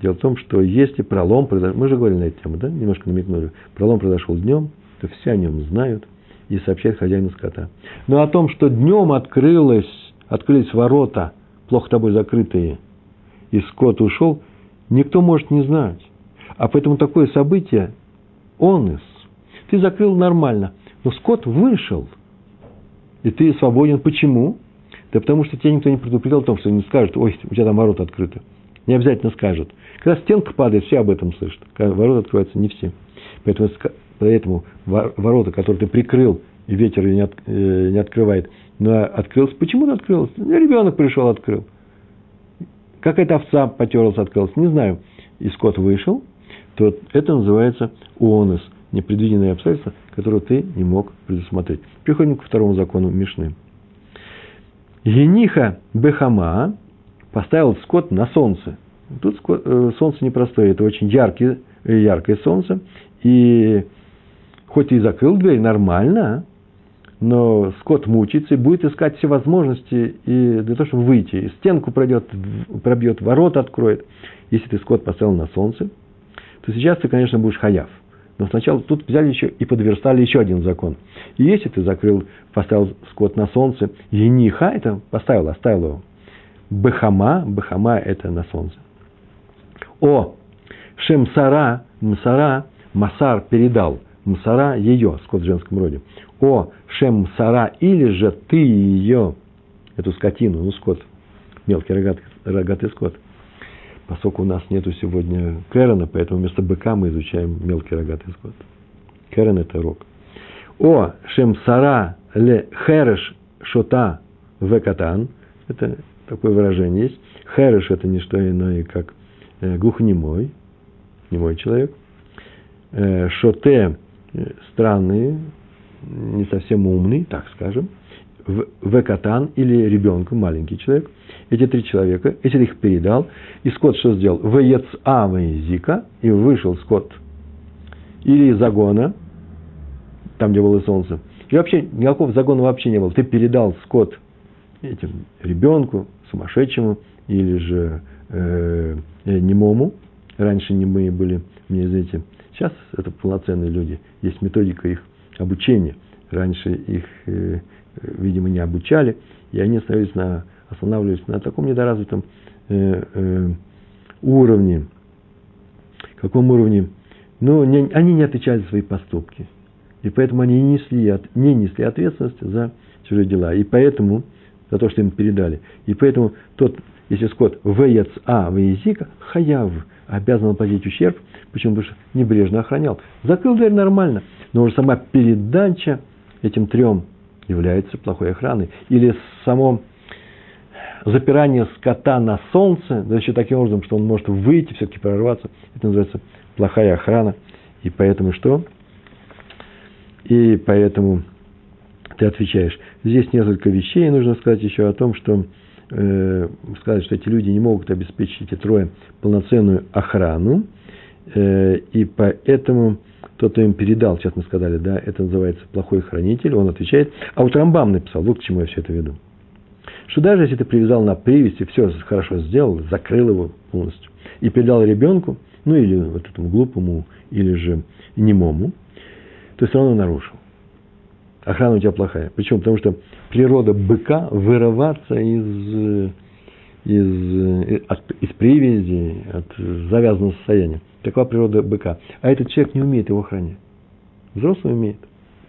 Дело в том, что если пролом произошел, мы же говорили на эту тему, да, немножко намекнули, пролом произошел днем, то все о нем знают и сообщают хозяину скота. Но о том, что днем открылось, открылись ворота, плохо тобой закрытые, и скот ушел, никто может не знать. А поэтому такое событие, онес, ты закрыл нормально, но скот вышел – и ты свободен. Почему? Да потому что тебе никто не предупредил о том, что не скажет, ой, у тебя там ворота открыты. Не обязательно скажут. Когда стенка падает, все об этом слышат. Когда ворота открываются, не все. Поэтому, поэтому ворота, которые ты прикрыл, и ветер не, от, э, не открывает, но открылся. Почему он открылся? Ребенок пришел, открыл. Какая-то овца потерлась, открылась. Не знаю. И скот вышел, то это называется онос непредвиденные обстоятельства, которые ты не мог предусмотреть. Переходим к второму закону Мишны. Гениха Бехама поставил скот на солнце. Тут э, солнце непростое, это очень яркое, яркое солнце. И хоть и закрыл дверь нормально, но скот мучится и будет искать все возможности и для того, чтобы выйти. И стенку пройдет, пробьет, ворота откроет. Если ты скот поставил на солнце, то сейчас ты, конечно, будешь хаяв. Но сначала тут взяли еще и подверстали еще один закон. И если ты закрыл, поставил скот на солнце, ениха, это поставил, оставил его. Бехама, бехама это на солнце. О, шемсара, мсара, масар передал. Мсара ее, скот в женском роде. О, шемсара, или же ты ее, эту скотину, ну скот, мелкий рогатый, рогатый скот – поскольку у нас нету сегодня Кэрона, поэтому вместо быка мы изучаем мелкий рогатый скот. Кэрон – это рог. О шемсара ле хереш шота векатан. Это такое выражение есть. Хереш – это не что иное, как э, глухонемой, немой человек. Э, шоте – странный, не совсем умный, так скажем. Векатан или ребенка, маленький человек – эти три человека, если их передал, и скот что сделал? Вееца Зика, и вышел скот или из загона, там, где было солнце. И вообще никакого загона вообще не было. Ты передал скот этим ребенку, сумасшедшему, или же э, немому. Раньше немые были, мне знаете, сейчас это полноценные люди. Есть методика их обучения. Раньше их, э, видимо, не обучали, и они становились на останавливались на таком недоразвитом э, э, уровне. Каком уровне? Ну, не, они не отвечали за свои поступки. И поэтому они не несли, не несли ответственность за чужие дела. И поэтому, за то, что им передали. И поэтому тот, если скот веец а веязика, хаяв, обязан оплатить ущерб. Почему? Потому что небрежно охранял. Закрыл дверь нормально, но уже сама передача этим трем является плохой охраной. Или само запирание скота на солнце, да еще таким образом, что он может выйти, все-таки прорваться, это называется плохая охрана. И поэтому что? И поэтому ты отвечаешь. Здесь несколько вещей. Нужно сказать еще о том, что э, сказать, что эти люди не могут обеспечить эти трое полноценную охрану. Э, и поэтому кто им передал, сейчас мы сказали, да, это называется плохой хранитель, он отвечает. А вот Рамбам написал, вот к чему я все это веду. Что даже если ты привязал на привязи, все хорошо сделал, закрыл его полностью, и передал ребенку, ну или вот этому глупому, или же немому, то все равно нарушил. Охрана у тебя плохая. Почему? Потому что природа быка вырываться из, из, от, из привязи, от завязанного состояния. Такова природа быка. А этот человек не умеет его охранять. Взрослый умеет.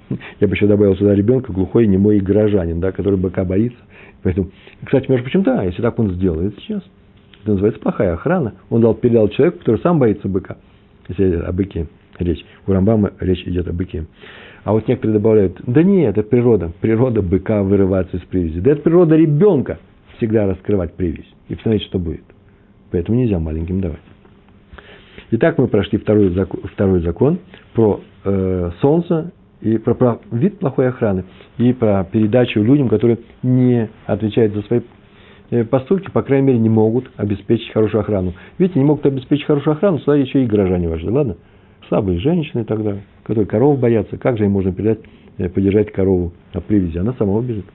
Я бы еще добавил сюда ребенка, глухой, немой горожанин, да, который быка боится. Поэтому, кстати, между прочим, да, если так он сделает сейчас, это называется плохая охрана. Он дал, передал человеку, который сам боится быка. Если о быке речь. У Рамбама речь идет о быке. А вот некоторые добавляют, да нет, это природа. Природа быка вырываться из привязи. Да это природа ребенка всегда раскрывать привязь. И посмотреть, что будет. Поэтому нельзя маленьким давать. Итак, мы прошли второй закон, второй закон про э, солнце и про, про вид плохой охраны и про передачу людям, которые не отвечают за свои э, поступки, по крайней мере, не могут обеспечить хорошую охрану. Видите, не могут обеспечить хорошую охрану, сюда еще и горожане важны, ладно? Слабые женщины тогда, которые коров боятся, как же им можно передать, э, поддержать корову на привязи? Она сама убежит.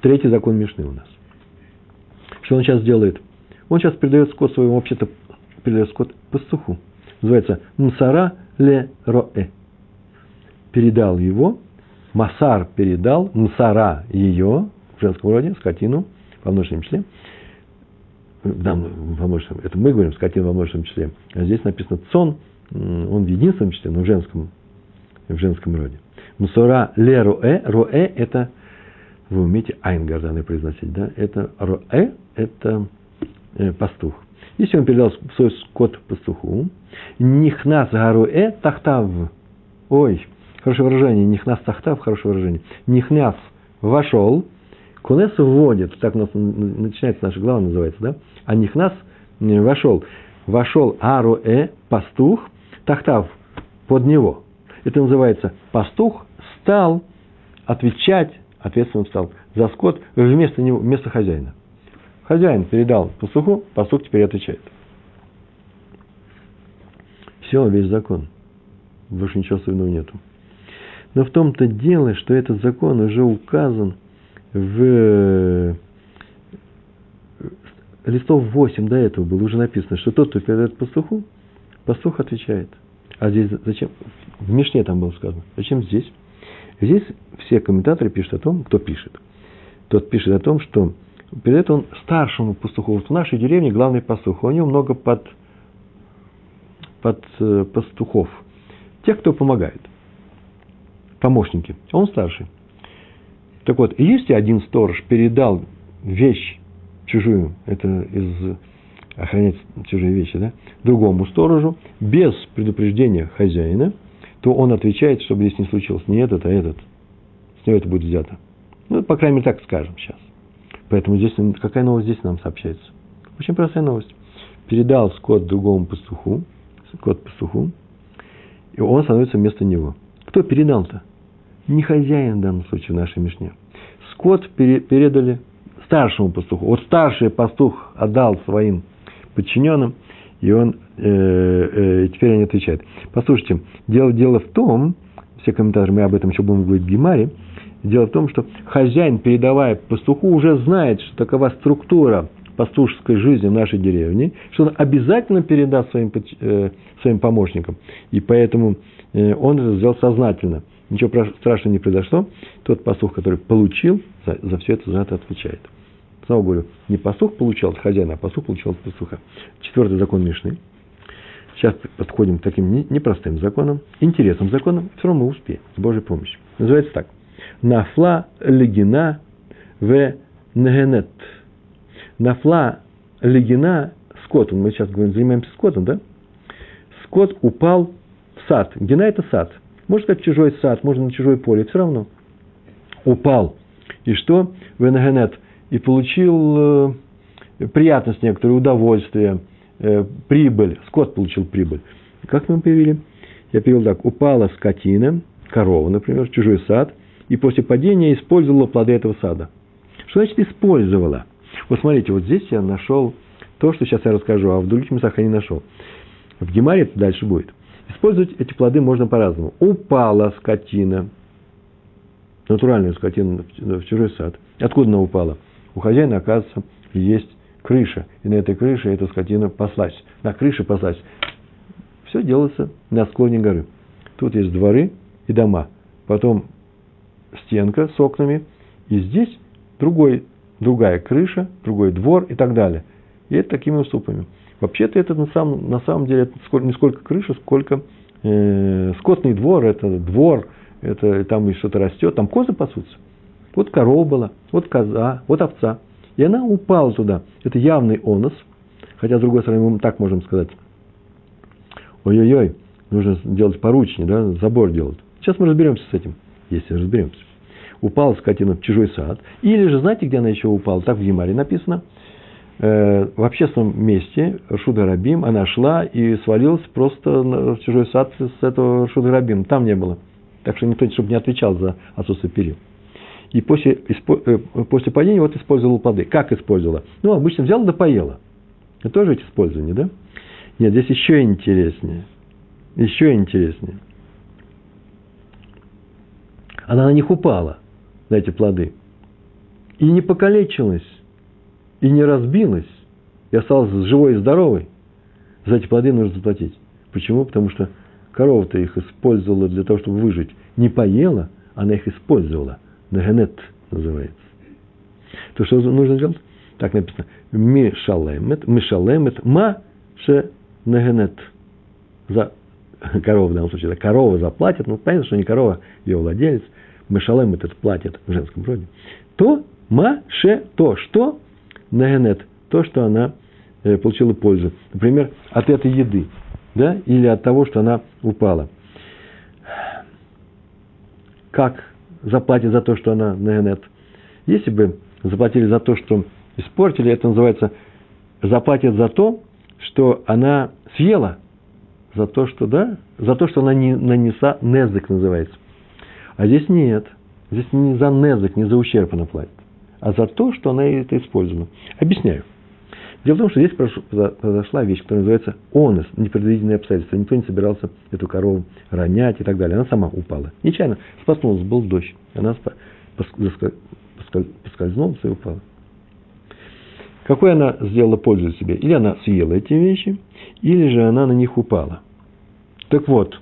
Третий закон Мишны у нас. Что он сейчас делает? Он сейчас передает скот своему, вообще-то, передает скот пастуху. Называется Мсара ле роэ. Передал его, Масар передал, Мсара ее, в женском роде, скотину, во множественном числе. Да, во множественном, это мы говорим, скотину во множественном числе. А здесь написано цон, он в единственном числе, но в женском, в женском роде. Мусора ле роэ, роэ это, вы умеете айн горданы произносить, да? Это роэ, это э, пастух. Если он передал свой скот пастуху, нихнас гаруэ тахтав. Ой, хорошее выражение, нихнас тахтав, хорошее выражение. Нихнас вошел, кунес вводит, так у нас начинается наша глава, называется, да? А нихнас вошел. Вошел аруэ, пастух, тахтав, под него. Это называется пастух стал отвечать, ответственным стал за скот вместо него, вместо хозяина. Хозяин передал пастуху, пастух теперь отвечает. Все, весь закон. Больше ничего особенного нету. Но в том-то дело, что этот закон уже указан в листов 8 до этого было уже написано, что тот, кто передает пастуху, пастух отвечает. А здесь зачем? В Мишне там было сказано. Зачем здесь? Здесь все комментаторы пишут о том, кто пишет. Тот пишет о том, что передает он старшему пастуху. Вот в нашей деревне главный пастух. У него много под, под э, пастухов. Тех, кто помогает. Помощники. Он старший. Так вот, если один сторож передал вещь чужую, это из охранять чужие вещи, да, другому сторожу, без предупреждения хозяина, то он отвечает, чтобы здесь не случилось не этот, а этот. С него это будет взято. Ну, по крайней мере, так скажем сейчас. Поэтому здесь какая новость здесь нам сообщается? Очень простая новость. Передал скот другому пастуху, скот пастуху, и он становится вместо него. Кто передал-то? Не хозяин в данном случае в нашей Мишне. Скот передали старшему пастуху. Вот старший пастух отдал своим подчиненным, и он э, э, теперь они отвечают. Послушайте, дело, дело в том, все комментаторы, мы об этом еще будем говорить в Гемаре, Дело в том, что хозяин, передавая пастуху, уже знает, что такова структура пастушеской жизни в нашей деревне, что он обязательно передаст своим, э, своим помощникам. И поэтому э, он это сделал сознательно. Ничего страшного не произошло. Тот пастух, который получил, за, за все это за это отвечает. Снова говорю, не пастух получал хозяина, а пастух получал от пастуха. Четвертый закон Мишны. Сейчас подходим к таким непростым законам, интересным законам, все равно мы успеем, с Божьей помощью. Называется так – Нафла легина в негенет. Нафла легина, скот, мы сейчас говорим, занимаемся скотом, да? Скот упал в сад. Гена – это сад. можно сказать, чужой сад, можно на чужое поле, все равно. Упал. И что? Венегенет. И получил э, приятность некоторое, удовольствие, э, прибыль. Скот получил прибыль. Как мы перевели? Я перевел так. Упала скотина, корова, например, в чужой сад, и после падения использовала плоды этого сада. Что значит использовала? Вот смотрите, вот здесь я нашел то, что сейчас я расскажу, а в других местах я не нашел. В Гемаре это дальше будет. Использовать эти плоды можно по-разному. Упала скотина, натуральная скотина в чужой сад. Откуда она упала? У хозяина, оказывается, есть крыша. И на этой крыше эта скотина паслась. На крыше паслась. Все делается на склоне горы. Тут есть дворы и дома. Потом стенка с окнами. И здесь другой, другая крыша, другой двор и так далее. И это такими уступами. Вообще-то это на самом, на самом деле это не сколько крыша, сколько э, скотный двор, это двор, это там и что-то растет, там козы пасутся. Вот корова была, вот коза, вот овца. И она упала туда. Это явный онос. Хотя, с другой стороны, мы так можем сказать. Ой-ой-ой, нужно делать поручни, да, забор делать. Сейчас мы разберемся с этим, если разберемся. Упала скотина в чужой сад. Или же, знаете, где она еще упала? Так в Емаре написано – Э, в общественном месте Шуда Рабим, она шла и свалилась просто в чужой сад с этого Шуда Рабим. Там не было. Так что никто, чтобы не отвечал за отсутствие перил. И после, э, после падения вот использовала плоды. Как использовала? Ну, обычно взяла да поела. Это тоже ведь использование, да? Нет, здесь еще интереснее. Еще интереснее. Она на них упала, на эти плоды. И не покалечилась и не разбилась, и осталась живой и здоровой, за эти плоды нужно заплатить. Почему? Потому что корова-то их использовала для того, чтобы выжить. Не поела, она их использовала. Нагенет называется. То что нужно делать? Так написано. Мишалемет, мишалемет, ма ше нагенет. За корова в данном случае. Да, корова заплатит, ну, понятно, что не корова, ее владелец. Мишалем этот платит в женском роде. То, ма, ше, то, что нагенет, то, что она э, получила пользу. Например, от этой еды, да, или от того, что она упала. Как заплатить за то, что она нагенет? Если бы заплатили за то, что испортили, это называется заплатят за то, что она съела, за то, что, да, за то, что она не нанесла, незык называется. А здесь нет. Здесь не за незык, не за ущерб она платит а за то, что она это использовала. Объясняю. Дело в том, что здесь произошла вещь, которая называется онос, непредвиденные обстоятельства. Никто не собирался эту корову ронять и так далее. Она сама упала. Нечаянно споткнулась, был дождь. Она поскользнулась и упала. Какой она сделала пользу себе? Или она съела эти вещи, или же она на них упала. Так вот,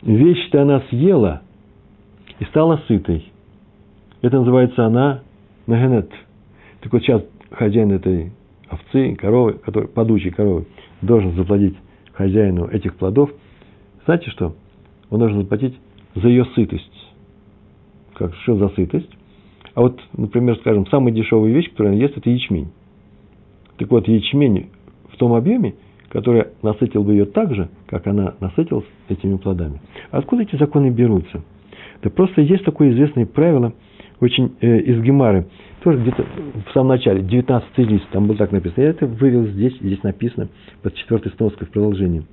вещь-то она съела и стала сытой. Это называется она нагенет. Так вот сейчас хозяин этой овцы, коровы, который, падучей коровы, должен заплатить хозяину этих плодов. Знаете что? Он должен заплатить за ее сытость. Как, что за сытость? А вот, например, скажем, самая дешевая вещь, которую он ест, это ячмень. Так вот, ячмень в том объеме, который насытил бы ее так же, как она насытилась этими плодами. Откуда эти законы берутся? Да просто есть такое известное правило – очень э, из Гемары, тоже где-то в самом начале, 19 лист, там было так написано. Я это вывел здесь, здесь написано, под четвертой сноской в продолжении.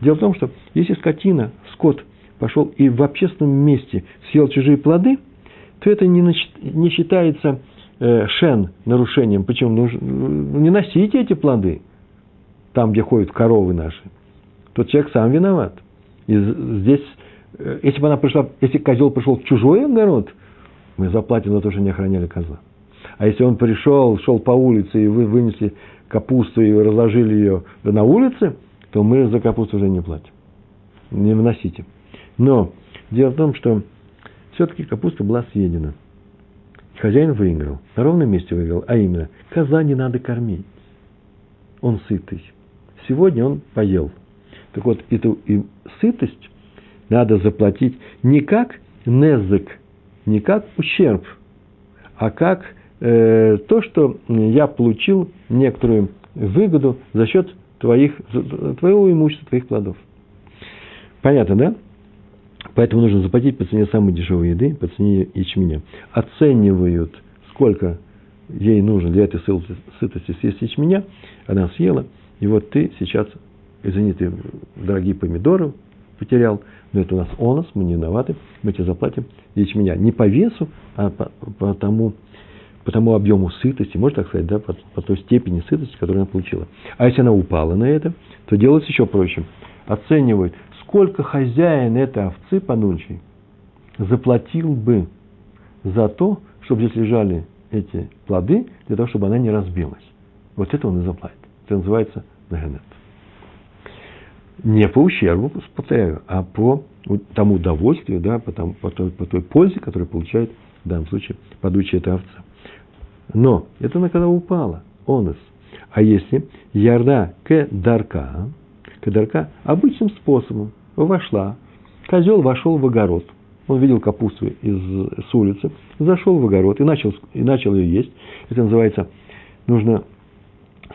Дело в том, что если скотина, скот пошел и в общественном месте съел чужие плоды, то это не, не считается э, шен нарушением. Почему? Ну, не носите эти плоды там, где ходят коровы наши. Тот человек сам виноват. И здесь, э, если бы она пришла, если козел пришел в чужой огород, мы заплатим за то, что не охраняли козла. А если он пришел, шел по улице, и вы вынесли капусту и разложили ее на улице, то мы за капусту уже не платим. Не вносите. Но дело в том, что все-таки капуста была съедена. Хозяин выиграл. На ровном месте выиграл. А именно, коза не надо кормить. Он сытый. Сегодня он поел. Так вот, эту и сытость надо заплатить не как незык, не как ущерб, а как э, то, что я получил некоторую выгоду за счет твоих, твоего имущества, твоих плодов. Понятно, да? Поэтому нужно заплатить по цене самой дешевой еды, по цене ячменя. Оценивают, сколько ей нужно для этой сытости съесть ячменя, она съела, и вот ты сейчас, извини, ты дорогие помидоры потерял, но это у нас онос, мы не виноваты, мы тебе заплатим ячменя. Не по весу, а по, по, тому, по тому объему сытости, можно так сказать, да, по, по той степени сытости, которую она получила. А если она упала на это, то делается еще проще. Оценивают, сколько хозяин этой овцы понульчей заплатил бы за то, чтобы здесь лежали эти плоды, для того, чтобы она не разбилась. Вот это он и заплатит. Это называется нагенет. Не по ущербу, повторяю, а по тому удовольствию, да, по, тому, по, той, по той пользе, которую получает в данном случае падучая эта овца. Но это она когда упала, онос. А если ярда к дарка, к дарка обычным способом вошла, козел вошел в огород, он видел капусту из, с улицы, зашел в огород и начал, и начал ее есть. Это называется, нужно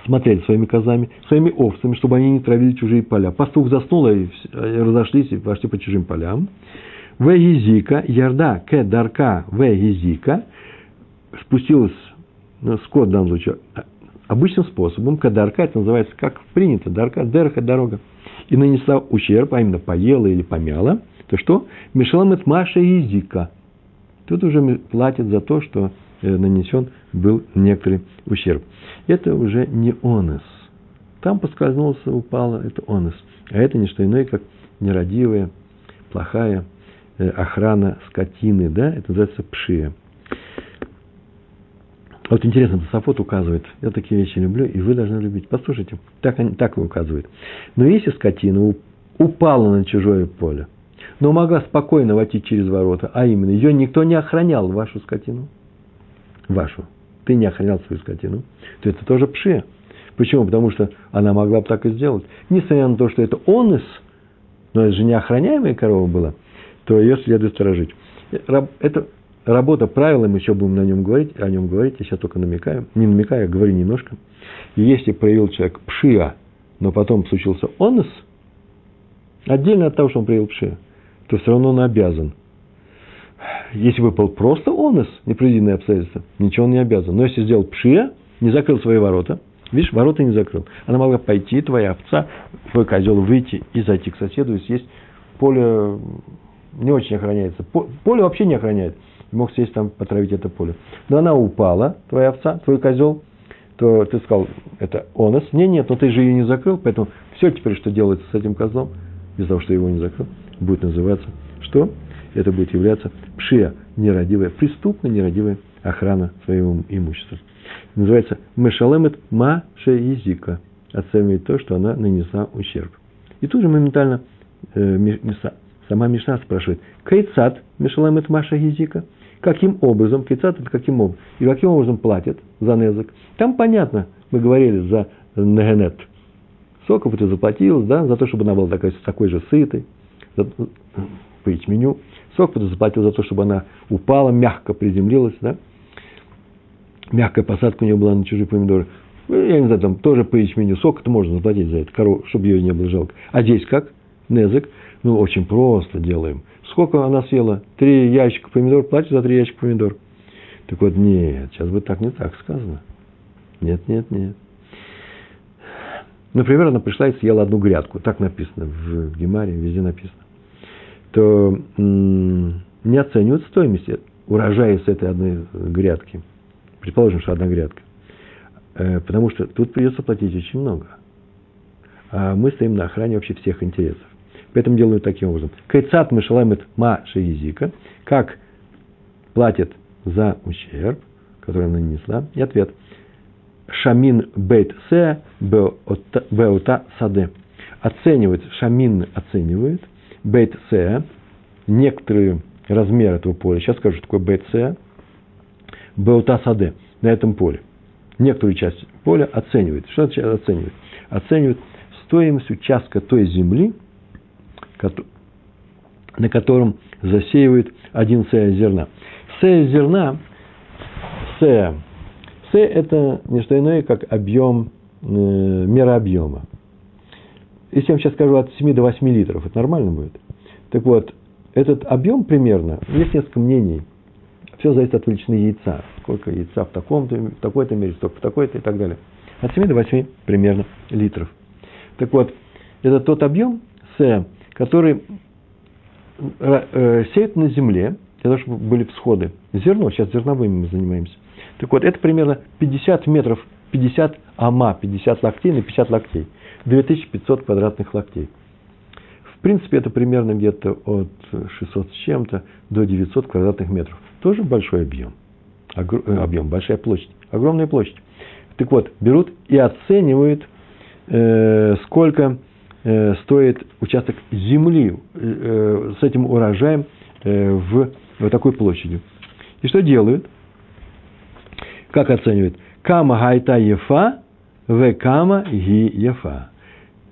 смотреть своими козами, своими овцами, чтобы они не травили чужие поля. Пастух заснул, и разошлись и пошли по чужим полям. В езика, ярда к дарка в езика, спустилась ну, скот в данном случае обычным способом, кадарка, это называется, как принято, дарка, дерха, дорога, и нанесла ущерб, а именно поела или помяла, то что? Мишаламет Маша языка. Тут уже платит за то, что э, нанесен был некоторый ущерб. Это уже не онес. Там поскользнулся, упало, это онес. А это не что иное, как нерадивая, плохая э, охрана скотины, да, это называется пшия. Вот интересно, Тософот указывает, я такие вещи люблю, и вы должны любить. Послушайте, так, они, так указывает. Но если скотина упала на чужое поле, но могла спокойно войти через ворота, а именно, ее никто не охранял, вашу скотину, вашу, ты не охранял свою скотину, то это тоже пше. Почему? Потому что она могла бы так и сделать. Несмотря на то, что это онес, но это же неохраняемая корова была, то ее следует сторожить. Это работа правила, мы еще будем на нем говорить, о нем говорить, я сейчас только намекаю, не намекаю, а говорю немножко. Если проявил человек пшия, но потом случился онес, отдельно от того, что он проявил пшия, то все равно он обязан. Если был просто онес, непредвиденные обстоятельства, ничего он не обязан. Но если сделал пшия, не закрыл свои ворота, видишь, ворота не закрыл. Она могла пойти, твоя овца, твой козел выйти и зайти к соседу и съесть. Поле не очень охраняется. Поле вообще не охраняет мог сесть там, потравить это поле. Но она упала, твоя овца, твой козел, то ты сказал, это онос. Не, нет, но ты же ее не закрыл, поэтому все теперь, что делается с этим козлом, из-за того, что его не закрыл, будет называться что? Это будет являться пшия, нерадивая, преступная нерадивая охрана своего имущества. Называется мешалемет ма языка. Оценивает то, что она нанесла ущерб. И тут же моментально э, сама Мишна спрашивает, Кайцат мешалемет маша языка? каким образом, кицат это каким образом, и каким образом платят за незак. Там понятно, мы говорили за негенет. Бы ты заплатил, да, за то, чтобы она была такой, такой же сытой, за, по ячменю. Бы ты заплатил за то, чтобы она упала, мягко приземлилась, да. Мягкая посадка у нее была на чужие помидоры. Ну, я не знаю, там тоже по ячменю. Сколько-то можно заплатить за это, корову, чтобы ее не было жалко. А здесь как? Незак. Ну, очень просто делаем – Сколько она съела? Три ящика помидор, платит за три ящика помидор. Так вот, нет, сейчас бы так не так сказано. Нет, нет, нет. Например, она пришла и съела одну грядку. Так написано в Гемаре, везде написано. То не оценивают стоимость урожая с этой одной грядки. Предположим, что одна грядка. Э, потому что тут придется платить очень много. А мы стоим на охране вообще всех интересов. Поэтому делают таким образом. Кайцат мышаламет ма шеизика. Как платит за ущерб, который она нанесла. И ответ. Шамин бейт се беота саде. Оценивает, шамин оценивает, бейт се, некоторые размеры этого поля. Сейчас скажу, что такое бейт се, беота саде, на этом поле. Некоторую часть поля оценивает. Что значит оценивает? Оценивает стоимость участка той земли, на котором засеивают один сея зерна. Сея зерна, сея, сея – это не что иное, как объем, э, мера объема. Если я вам сейчас скажу от 7 до 8 литров, это нормально будет? Так вот, этот объем примерно, есть несколько мнений. Все зависит от величины яйца. Сколько яйца в, таком-то, в такой-то мере, столько в такой-то и так далее. От 7 до 8 примерно литров. Так вот, это тот объем С, который э, сеет на земле, для того, чтобы были всходы. Зерно, сейчас зерновыми мы занимаемся. Так вот, это примерно 50 метров, 50 ама, 50 локтей на 50 локтей. 2500 квадратных локтей. В принципе, это примерно где-то от 600 с чем-то до 900 квадратных метров. Тоже большой объем. Э, объем, большая площадь. Огромная площадь. Так вот, берут и оценивают, э, сколько э, стоит участок земли э, с этим урожаем э, в вот такой площадью. И что делают? Как оценивают? Кама гайта ефа, в кама ги ефа.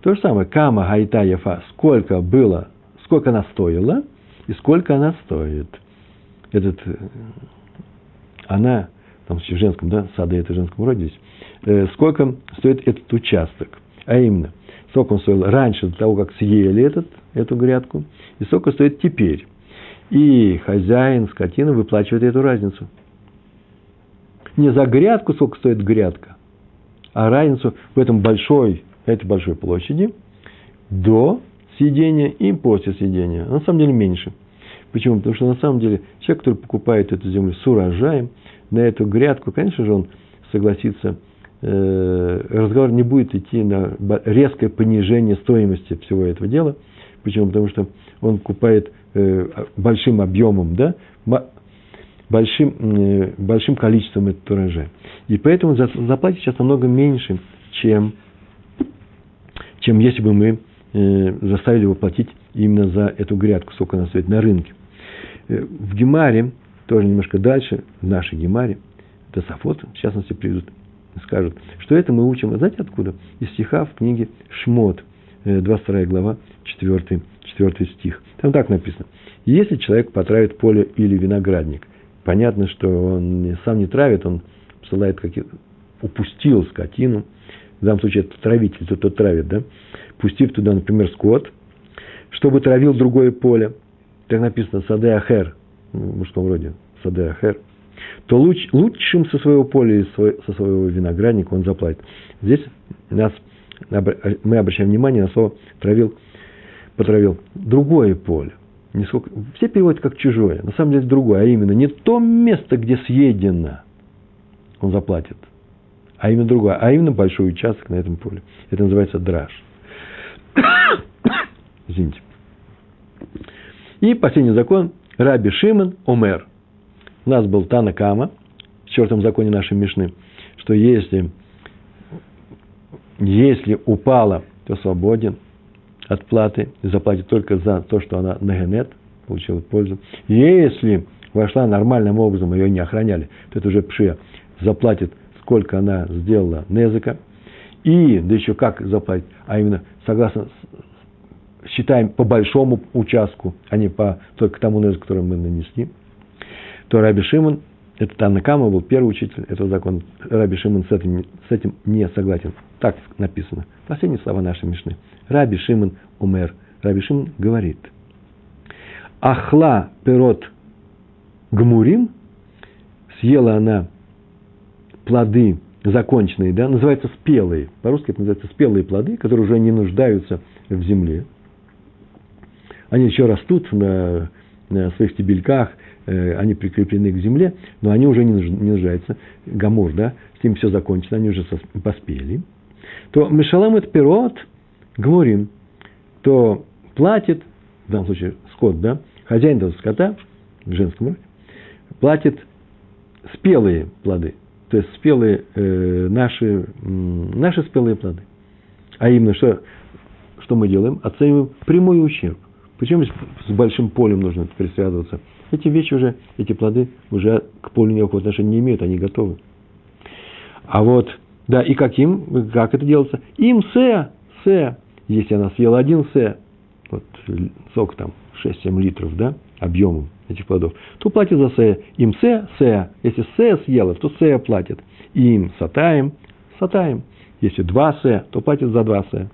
То же самое, кама гайта ефа, сколько было, сколько она стоила и сколько она стоит. Этот, э, она, там в женском, да, сады это в женском роде здесь, э, сколько стоит этот участок. А именно, сколько он стоил раньше, до того, как съели этот, эту грядку, и сколько стоит теперь. И хозяин скотины выплачивает эту разницу. Не за грядку, сколько стоит грядка, а разницу в этом большой этой большой площади до съедения и после съедения. На самом деле меньше. Почему? Потому что на самом деле человек, который покупает эту землю с урожаем, на эту грядку, конечно же, он согласится, э, разговор не будет идти на резкое понижение стоимости всего этого дела. Почему? Потому что он покупает э, большим объемом, да, большим, э, большим количеством этот урожай. И поэтому заплатит сейчас намного меньше, чем чем если бы мы э, заставили его платить именно за эту грядку, сколько она стоит на рынке. Э, в Гемаре, тоже немножко дальше, в нашей Гемаре, это Сафот, в частности, приведут, скажут, что это мы учим, а знаете откуда? Из стиха в книге Шмот, 22 э, глава, 4, 4 стих. Там так написано. Если человек потравит поле или виноградник, понятно, что он сам не травит, он посылает какие упустил скотину – в данном случае это травитель, тот, кто травит, да, пустив туда, например, скот, чтобы травил другое поле, так написано саде ахер, в мужском роде, саде ахер, то луч, лучшим со своего поля и со своего виноградника он заплатит. Здесь нас, мы обращаем внимание на слово травил, потравил другое поле. Не сколько, все переводят как чужое, на самом деле другое, а именно не то место, где съедено, он заплатит – а именно другое, а именно большой участок на этом поле. Это называется драж. Извините. И последний закон – Раби Шимон Омер. У нас был Тана Кама в четвертом законе нашей Мишны, что если, если упала, то свободен от платы заплатит только за то, что она нагенет, получила пользу. Если вошла нормальным образом, ее не охраняли, то это уже пшия, заплатит сколько она сделала незыка, и, да еще как заплатить, а именно, согласно, считаем по большому участку, а не по только тому незыку, который мы нанесли, то Раби Шимон, это Танакама был первый учитель этого закона, Раби Шимон с этим, с этим не согласен. Так написано. Последние слова нашей Мишны. Раби Шимон умер. Раби Шимон говорит. Ахла перот гмурим, съела она плоды законченные, да, называются спелые. По-русски это называется спелые плоды, которые уже не нуждаются в земле. Они еще растут на, на своих стебельках, э, они прикреплены к земле, но они уже не, не нуждаются. Гамур, да, с ним все закончено, они уже поспели. То Мишалам это пирот, гмурим, то платит, в данном случае скот, да, хозяин этого скота, в женском роде, платит спелые плоды то есть спелые э, наши, наши спелые плоды. А именно, что, что мы делаем? Оцениваем прямой ущерб. Почему с большим полем нужно теперь связываться? Эти вещи уже, эти плоды уже к полю никакого отношения не имеют, они готовы. А вот, да, и каким, как это делается? Им се, се, если она съела один се, вот сок там 6-7 литров, да, объемом, этих плодов, то платит за сея. Им се, сея. Если сея съела, то сея платит. Им сатаем, сатаем. Если два сея, то платит за два сея.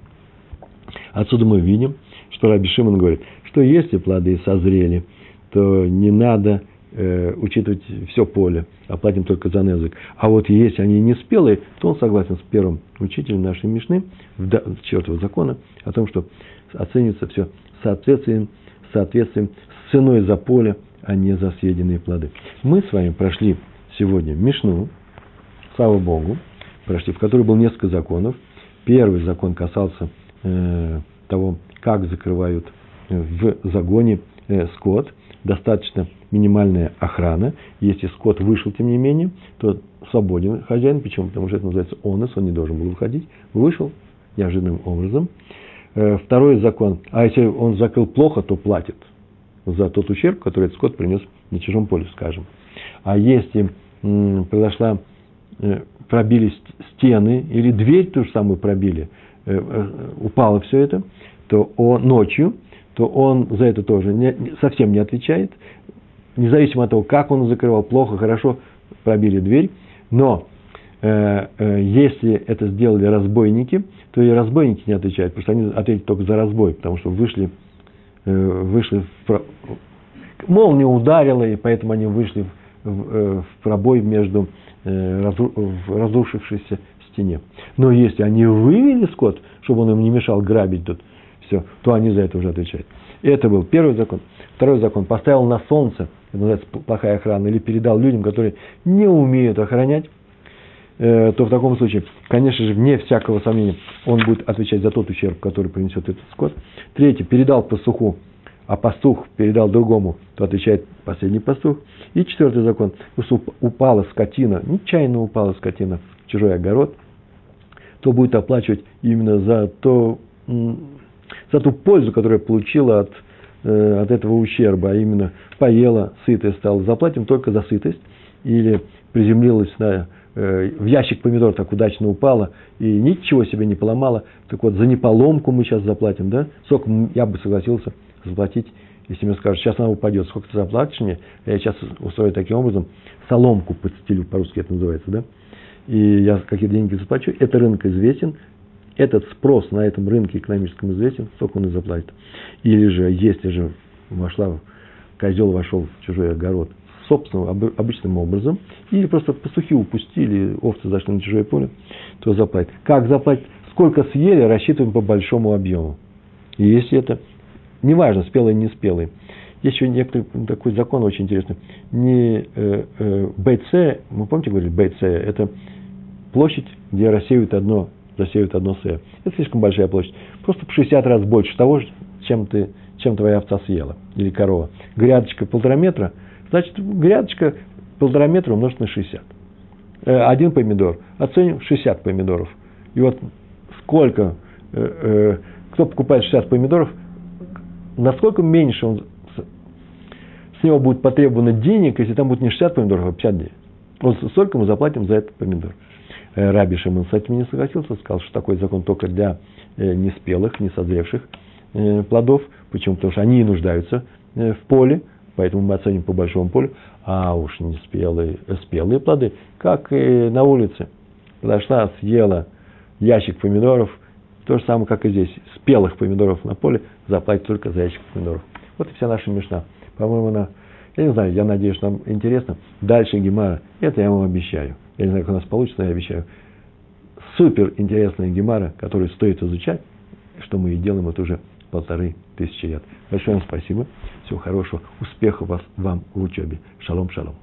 Отсюда мы видим, что Раби Шимон говорит, что если плоды созрели, то не надо э, учитывать все поле, оплатим только за незык. А вот если они не спелые, то он согласен с первым учителем нашей Мишны, в чертова закона, о том, что оценивается все соответствием, соответствием с ценой за поле, а не за съеденные плоды. Мы с вами прошли сегодня Мишну, слава Богу, прошли, в которой было несколько законов. Первый закон касался э, того, как закрывают э, в загоне э, скот. Достаточно минимальная охрана. Если скот вышел, тем не менее, то свободен хозяин. Почему? Потому что это называется онос, он не должен был выходить. Вышел неожиданным образом. Э, второй закон. А если он закрыл плохо, то платит за тот ущерб, который этот скот принес на чужом поле, скажем. А если произошла, э, пробили стены или дверь ту же самую пробили, э, упало все это, то он ночью, то он за это тоже не, совсем не отвечает, независимо от того, как он закрывал, плохо, хорошо, пробили дверь, но э, э, если это сделали разбойники, то и разбойники не отвечают, потому что они ответят только за разбой, потому что вышли, э, вышли в, молния ударила, и поэтому они вышли в, в, э, пробой между э, в разрушившейся стене. Но если они вывели скот, чтобы он им не мешал грабить тут все, то они за это уже отвечают. Это был первый закон. Второй закон. Поставил на солнце, это называется плохая охрана, или передал людям, которые не умеют охранять, э, то в таком случае, конечно же, вне всякого сомнения, он будет отвечать за тот ущерб, который принесет этот скот. Третий. Передал пастуху, а пастух передал другому, то отвечает последний пастух. И четвертый закон. Упала скотина, нечаянно упала скотина в чужой огород, то будет оплачивать именно за то, за ту пользу, которую получила от, э, от этого ущерба, а именно поела, сытая стала, заплатим только за сытость, или приземлилась на, э, в ящик помидор так удачно упала и ничего себе не поломала, так вот за неполомку мы сейчас заплатим, да, сколько я бы согласился заплатить, если мне скажут, сейчас она упадет, сколько ты заплатишь мне, я сейчас устрою таким образом, соломку подстелю, по-русски это называется, да, и я какие деньги заплачу, это рынок известен, этот спрос на этом рынке экономическом известен, сколько он и заплатит. Или же, если же вошла, козел вошел в чужой огород собственным, обычным образом, или просто пастухи упустили, овцы зашли на чужое поле, то заплатит. Как заплатить? Сколько съели, рассчитываем по большому объему. И если это, неважно, спелый или не спелый. Есть еще некоторый такой закон очень интересный. Не э, э, БЦ, помните, говорили, БЦ, это площадь, где рассеивают одно засеют одно сэ. Это слишком большая площадь. Просто в 60 раз больше того, чем, ты, чем твоя овца съела или корова. Грядочка полтора метра, значит, грядочка полтора метра умножить на 60. Э, один помидор. Оценим 60 помидоров. И вот сколько, э, э, кто покупает 60 помидоров, насколько меньше он, с него будет потребовано денег, если там будет не 60 помидоров, а 50 Вот столько мы заплатим за этот помидор. Раби Шимон с этим не согласился, сказал, что такой закон только для неспелых, несозревших плодов. Почему? Потому что они и нуждаются в поле, поэтому мы оценим по большому полю, а уж не спелые, спелые плоды, как и на улице. Подошла, съела ящик помидоров, то же самое, как и здесь. Спелых помидоров на поле заплатит только за ящик помидоров. Вот и вся наша мешна. По-моему, она, я не знаю, я надеюсь, нам интересно. Дальше Гемара, это я вам обещаю. Я не знаю, как у нас получится, но я обещаю. Супер интересная гемара, которую стоит изучать, что мы и делаем это уже полторы тысячи лет. Большое вам спасибо. Всего хорошего. Успехов вас, вам в учебе. Шалом, шалом.